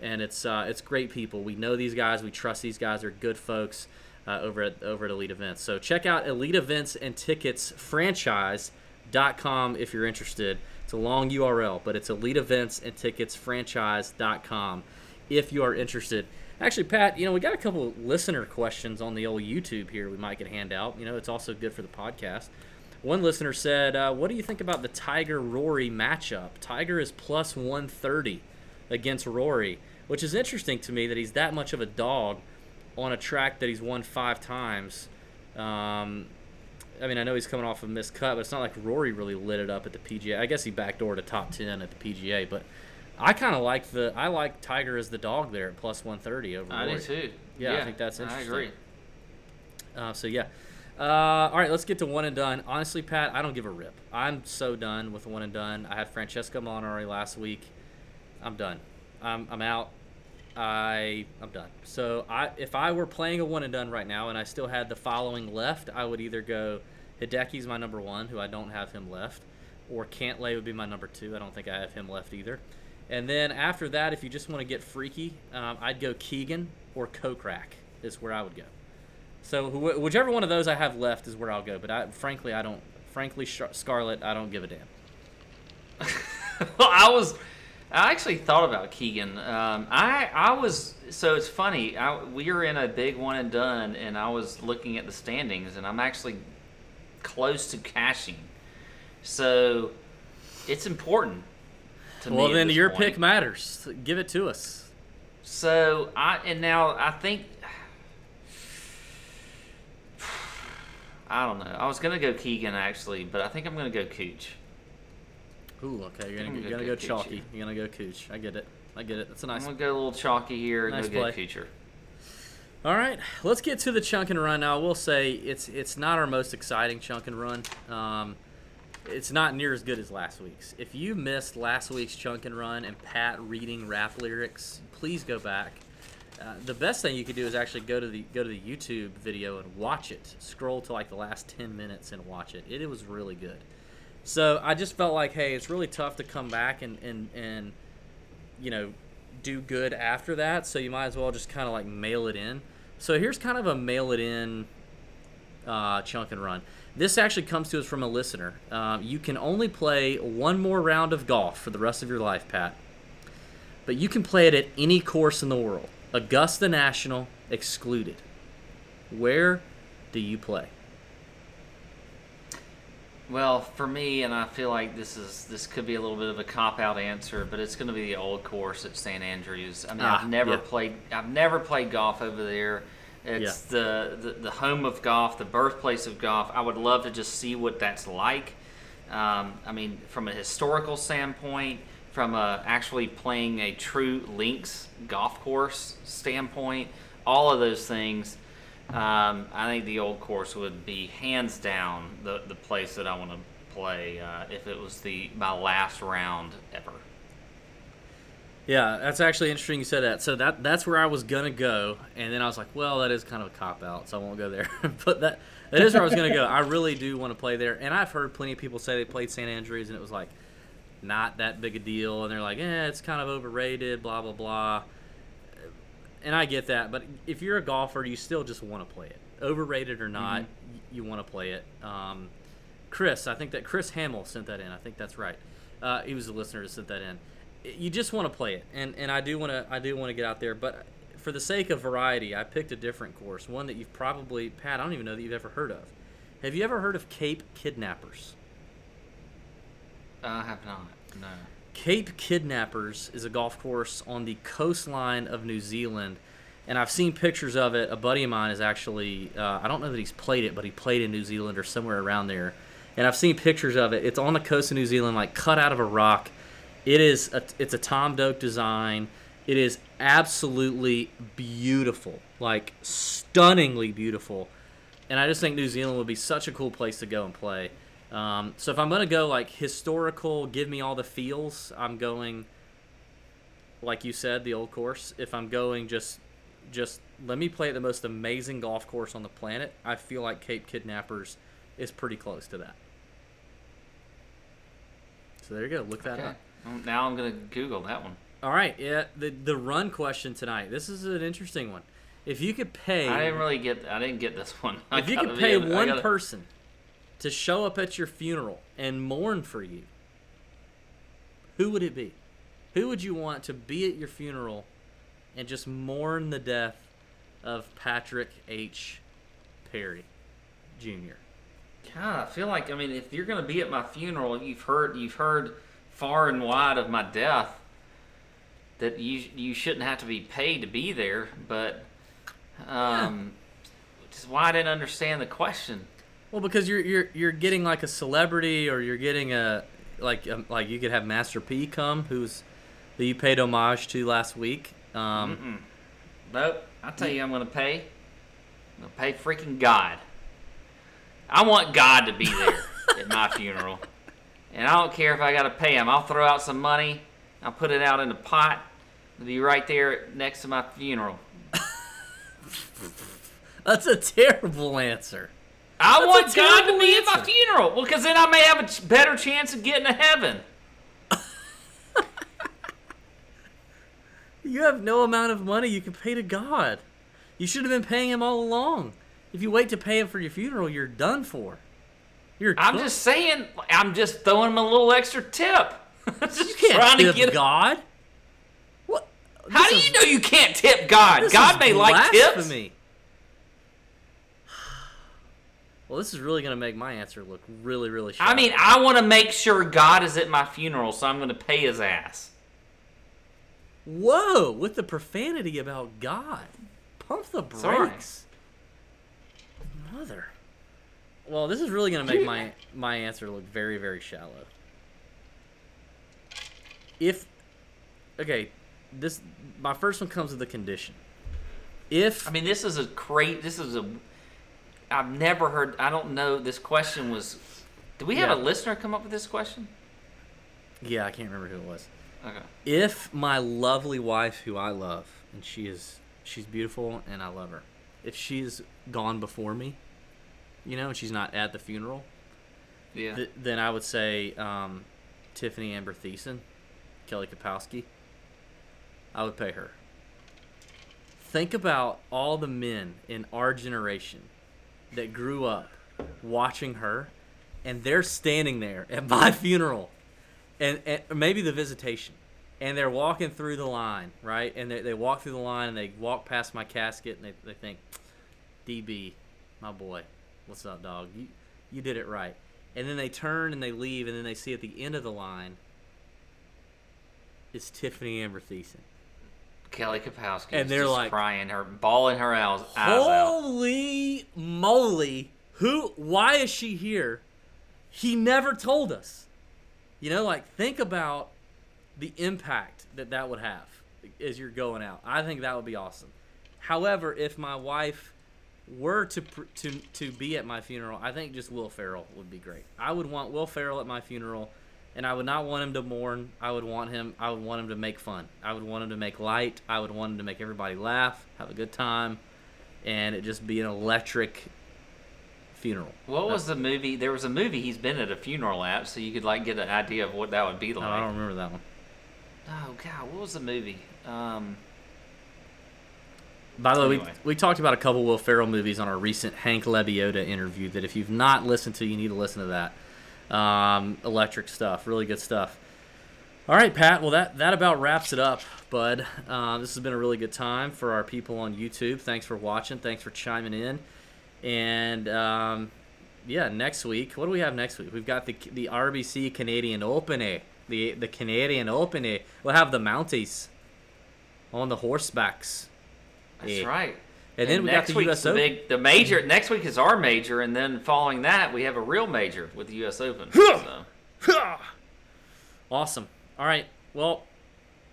and it's uh, it's great people. We know these guys. We trust these guys. They're good folks uh, over at over at Elite Events. So check out Elite Events and Tickets franchise.com if you're interested. It's a long URL, but it's Elite Events and Tickets franchise.com if you are interested. Actually, Pat, you know we got a couple listener questions on the old YouTube here. We might get hand out. You know, it's also good for the podcast. One listener said, uh, "What do you think about the Tiger Rory matchup? Tiger is plus 130 against Rory." which is interesting to me that he's that much of a dog on a track that he's won five times. Um, I mean, I know he's coming off a missed cut, but it's not like Rory really lit it up at the PGA. I guess he backdoored a top ten at the PGA, but I kind of like the I like Tiger as the dog there at plus one thirty over. I Rory. do too. Yeah, I think that's interesting. I agree. Uh, so yeah. Uh, all right, let's get to one and done. Honestly, Pat, I don't give a rip. I'm so done with one and done. I had Francesco Molinari last week. I'm done. I'm, I'm out. I I'm done. So I if I were playing a one and done right now and I still had the following left, I would either go Hideki's my number one, who I don't have him left, or Cantlay would be my number two. I don't think I have him left either. And then after that, if you just want to get freaky, um, I'd go Keegan or Kokrak is where I would go. So wh- whichever one of those I have left is where I'll go. But I, frankly, I don't. Frankly, Scarlet, I don't give a damn. well, I was I actually thought about Keegan. Um, I I was so it's funny. I, we were in a big one and done, and I was looking at the standings, and I'm actually close to cashing. So it's important well, then your point. pick matters. Give it to us. So I and now I think I don't know. I was gonna go Keegan actually, but I think I'm gonna go Cooch. Ooh, okay. You're gonna, you're gonna go chalky. You're gonna go Cooch. I get it. I get it. That's a nice. I'm gonna go a little chalky here. Nice and go play. get. All right, let's get to the chunk and run now. I will say it's it's not our most exciting chunk and run. Um, it's not near as good as last week's. If you missed last week's chunk and run and Pat reading rap lyrics, please go back. Uh, the best thing you could do is actually go to the go to the YouTube video and watch it. Scroll to like the last ten minutes and watch it. It, it was really good. So I just felt like, hey, it's really tough to come back and and and you know do good after that. So you might as well just kind of like mail it in. So here's kind of a mail it in uh, chunk and run. This actually comes to us from a listener. Um, you can only play one more round of golf for the rest of your life, Pat. But you can play it at any course in the world. Augusta National excluded. Where do you play? Well, for me, and I feel like this is this could be a little bit of a cop out answer, but it's going to be the old course at St Andrews. I mean, Ah, I've never yeah. played I've never played golf over there. It's the, the the home of golf, the birthplace of golf. I would love to just see what that's like. Um, I mean, from a historical standpoint, from a actually playing a true links golf course standpoint, all of those things. Um, I think the old course would be hands down the, the place that I want to play uh, if it was the my last round ever. Yeah, that's actually interesting you said that. So that that's where I was gonna go, and then I was like, well, that is kind of a cop out, so I won't go there. but that that is where I was gonna go. I really do want to play there, and I've heard plenty of people say they played St. Andrews, and it was like not that big a deal, and they're like, eh, it's kind of overrated, blah blah blah. And I get that, but if you're a golfer, you still just want to play it, overrated or not, y- you want to play it. Um, Chris, I think that Chris Hamill sent that in. I think that's right. Uh, he was a listener that sent that in. You just want to play it, and and I do want to I do want to get out there, but for the sake of variety, I picked a different course, one that you've probably Pat. I don't even know that you've ever heard of. Have you ever heard of Cape Kidnappers? I have not. No. Cape Kidnappers is a golf course on the coastline of New Zealand. and I've seen pictures of it. A buddy of mine is actually uh, I don't know that he's played it, but he played in New Zealand or somewhere around there. And I've seen pictures of it. It's on the coast of New Zealand, like cut out of a rock. It is a, it's a Tom Doak design. It is absolutely beautiful, like stunningly beautiful. And I just think New Zealand would be such a cool place to go and play. Um, so if I'm gonna go like historical, give me all the feels, I'm going like you said, the old course. If I'm going just just let me play at the most amazing golf course on the planet, I feel like Cape Kidnappers is pretty close to that. So there you go. Look that Okay. up. Now I'm gonna Google that one. All right, yeah. The the run question tonight. This is an interesting one. If you could pay, I didn't really get. I didn't get this one. I if you could pay able- one gotta- person to show up at your funeral and mourn for you, who would it be? Who would you want to be at your funeral and just mourn the death of Patrick H. Perry Jr.? God, I feel like I mean, if you're gonna be at my funeral, you've heard you've heard far and wide of my death. That you you shouldn't have to be paid to be there, but um, just why I didn't understand the question. Well, because you're you're you're getting like a celebrity, or you're getting a like um, like you could have Master P come, who's that you paid homage to last week. Um, Mm-mm. Nope. I tell you, I'm gonna pay. I'm gonna pay freaking God. I want God to be there at my funeral, and I don't care if I gotta pay him. I'll throw out some money. I'll put it out in a pot. It'll be right there next to my funeral. That's a terrible answer. I That's want God to be at my funeral, well, because then I may have a better chance of getting to heaven. You have no amount of money you can pay to God. You should have been paying him all along. If you wait to pay him for your funeral, you're done for. You're I'm just saying. I'm just throwing him a little extra tip. just you can't trying to tip get. God. What? How This do is- you know you can't tip God? God may like tips. blasphemy. Well, this is really going to make my answer look really, really shallow. I mean, I want to make sure God is at my funeral, so I'm going to pay his ass. whoa, with the profanity about God. Pump the Sorry. brakes. Mother. Well, this is really going to make my my answer look very, very shallow. If okay, this my first one comes with a condition. If I mean, this is a great. This is a. I've never heard. I don't know. This question was. Did we have Yeah. a listener come up with this question? yeah, I can't remember who it was. Okay. if my lovely wife who i love and she is she's beautiful and i love her if she's gone before me you know and she's not at the funeral Yeah. th- then i would say um, tiffani amber Thiessen, kelly kapowski i would pay her. Think about all the men in our generation that grew up watching her and they're standing there at my funeral and, and maybe the visitation and they're walking through the line right? And they, they walk through the line and they walk past my casket and they, they think db my boy what's up dog you, you did it right and then they turn and they leave and then they see at the end of the line is tiffani amber Thiessen. Kelly Kapowski. And they're just like- crying her, bawling her eyes, eyes out. holy moly who why is she here he never told us you know like think about the impact that that would have as you're going out i think that would be awesome however if my wife were to pr- to to be at my funeral i think just will ferrell would be great i would want will ferrell at my funeral and i would not want him to mourn i would want him i would want him to make fun i would want him to make light i would want him to make everybody laugh have a good time and it just be an electric funeral What was the movie? There was a movie he's been at a funeral at, so you could like get an idea of what that would be Oh, like. I don't remember that one. Oh God, what was the movie? Um, By the way, Anyway. we, we talked about a couple of Will Ferrell movies on our recent Hank Lebioda interview. That if you've not listened to, you need to listen to that. Um, electric stuff, really good stuff. All right, Pat. Well, that that about wraps it up, bud. Uh, this has been a really good time for our people on YouTube. Thanks for watching. Thanks for chiming in. And um, yeah, next week, what do we have next week? We've got the the RBC Canadian Open, eh? the the Canadian Open. eh? We'll have the Mounties on the horsebacks. That's right. And then we got next the U.S. the big the major. Next week is our major, and then following that we have a real major with the U.S. Open. so. Awesome. All right. Well,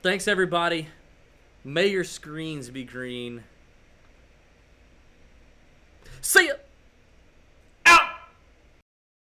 thanks everybody. May your screens be green. See ya.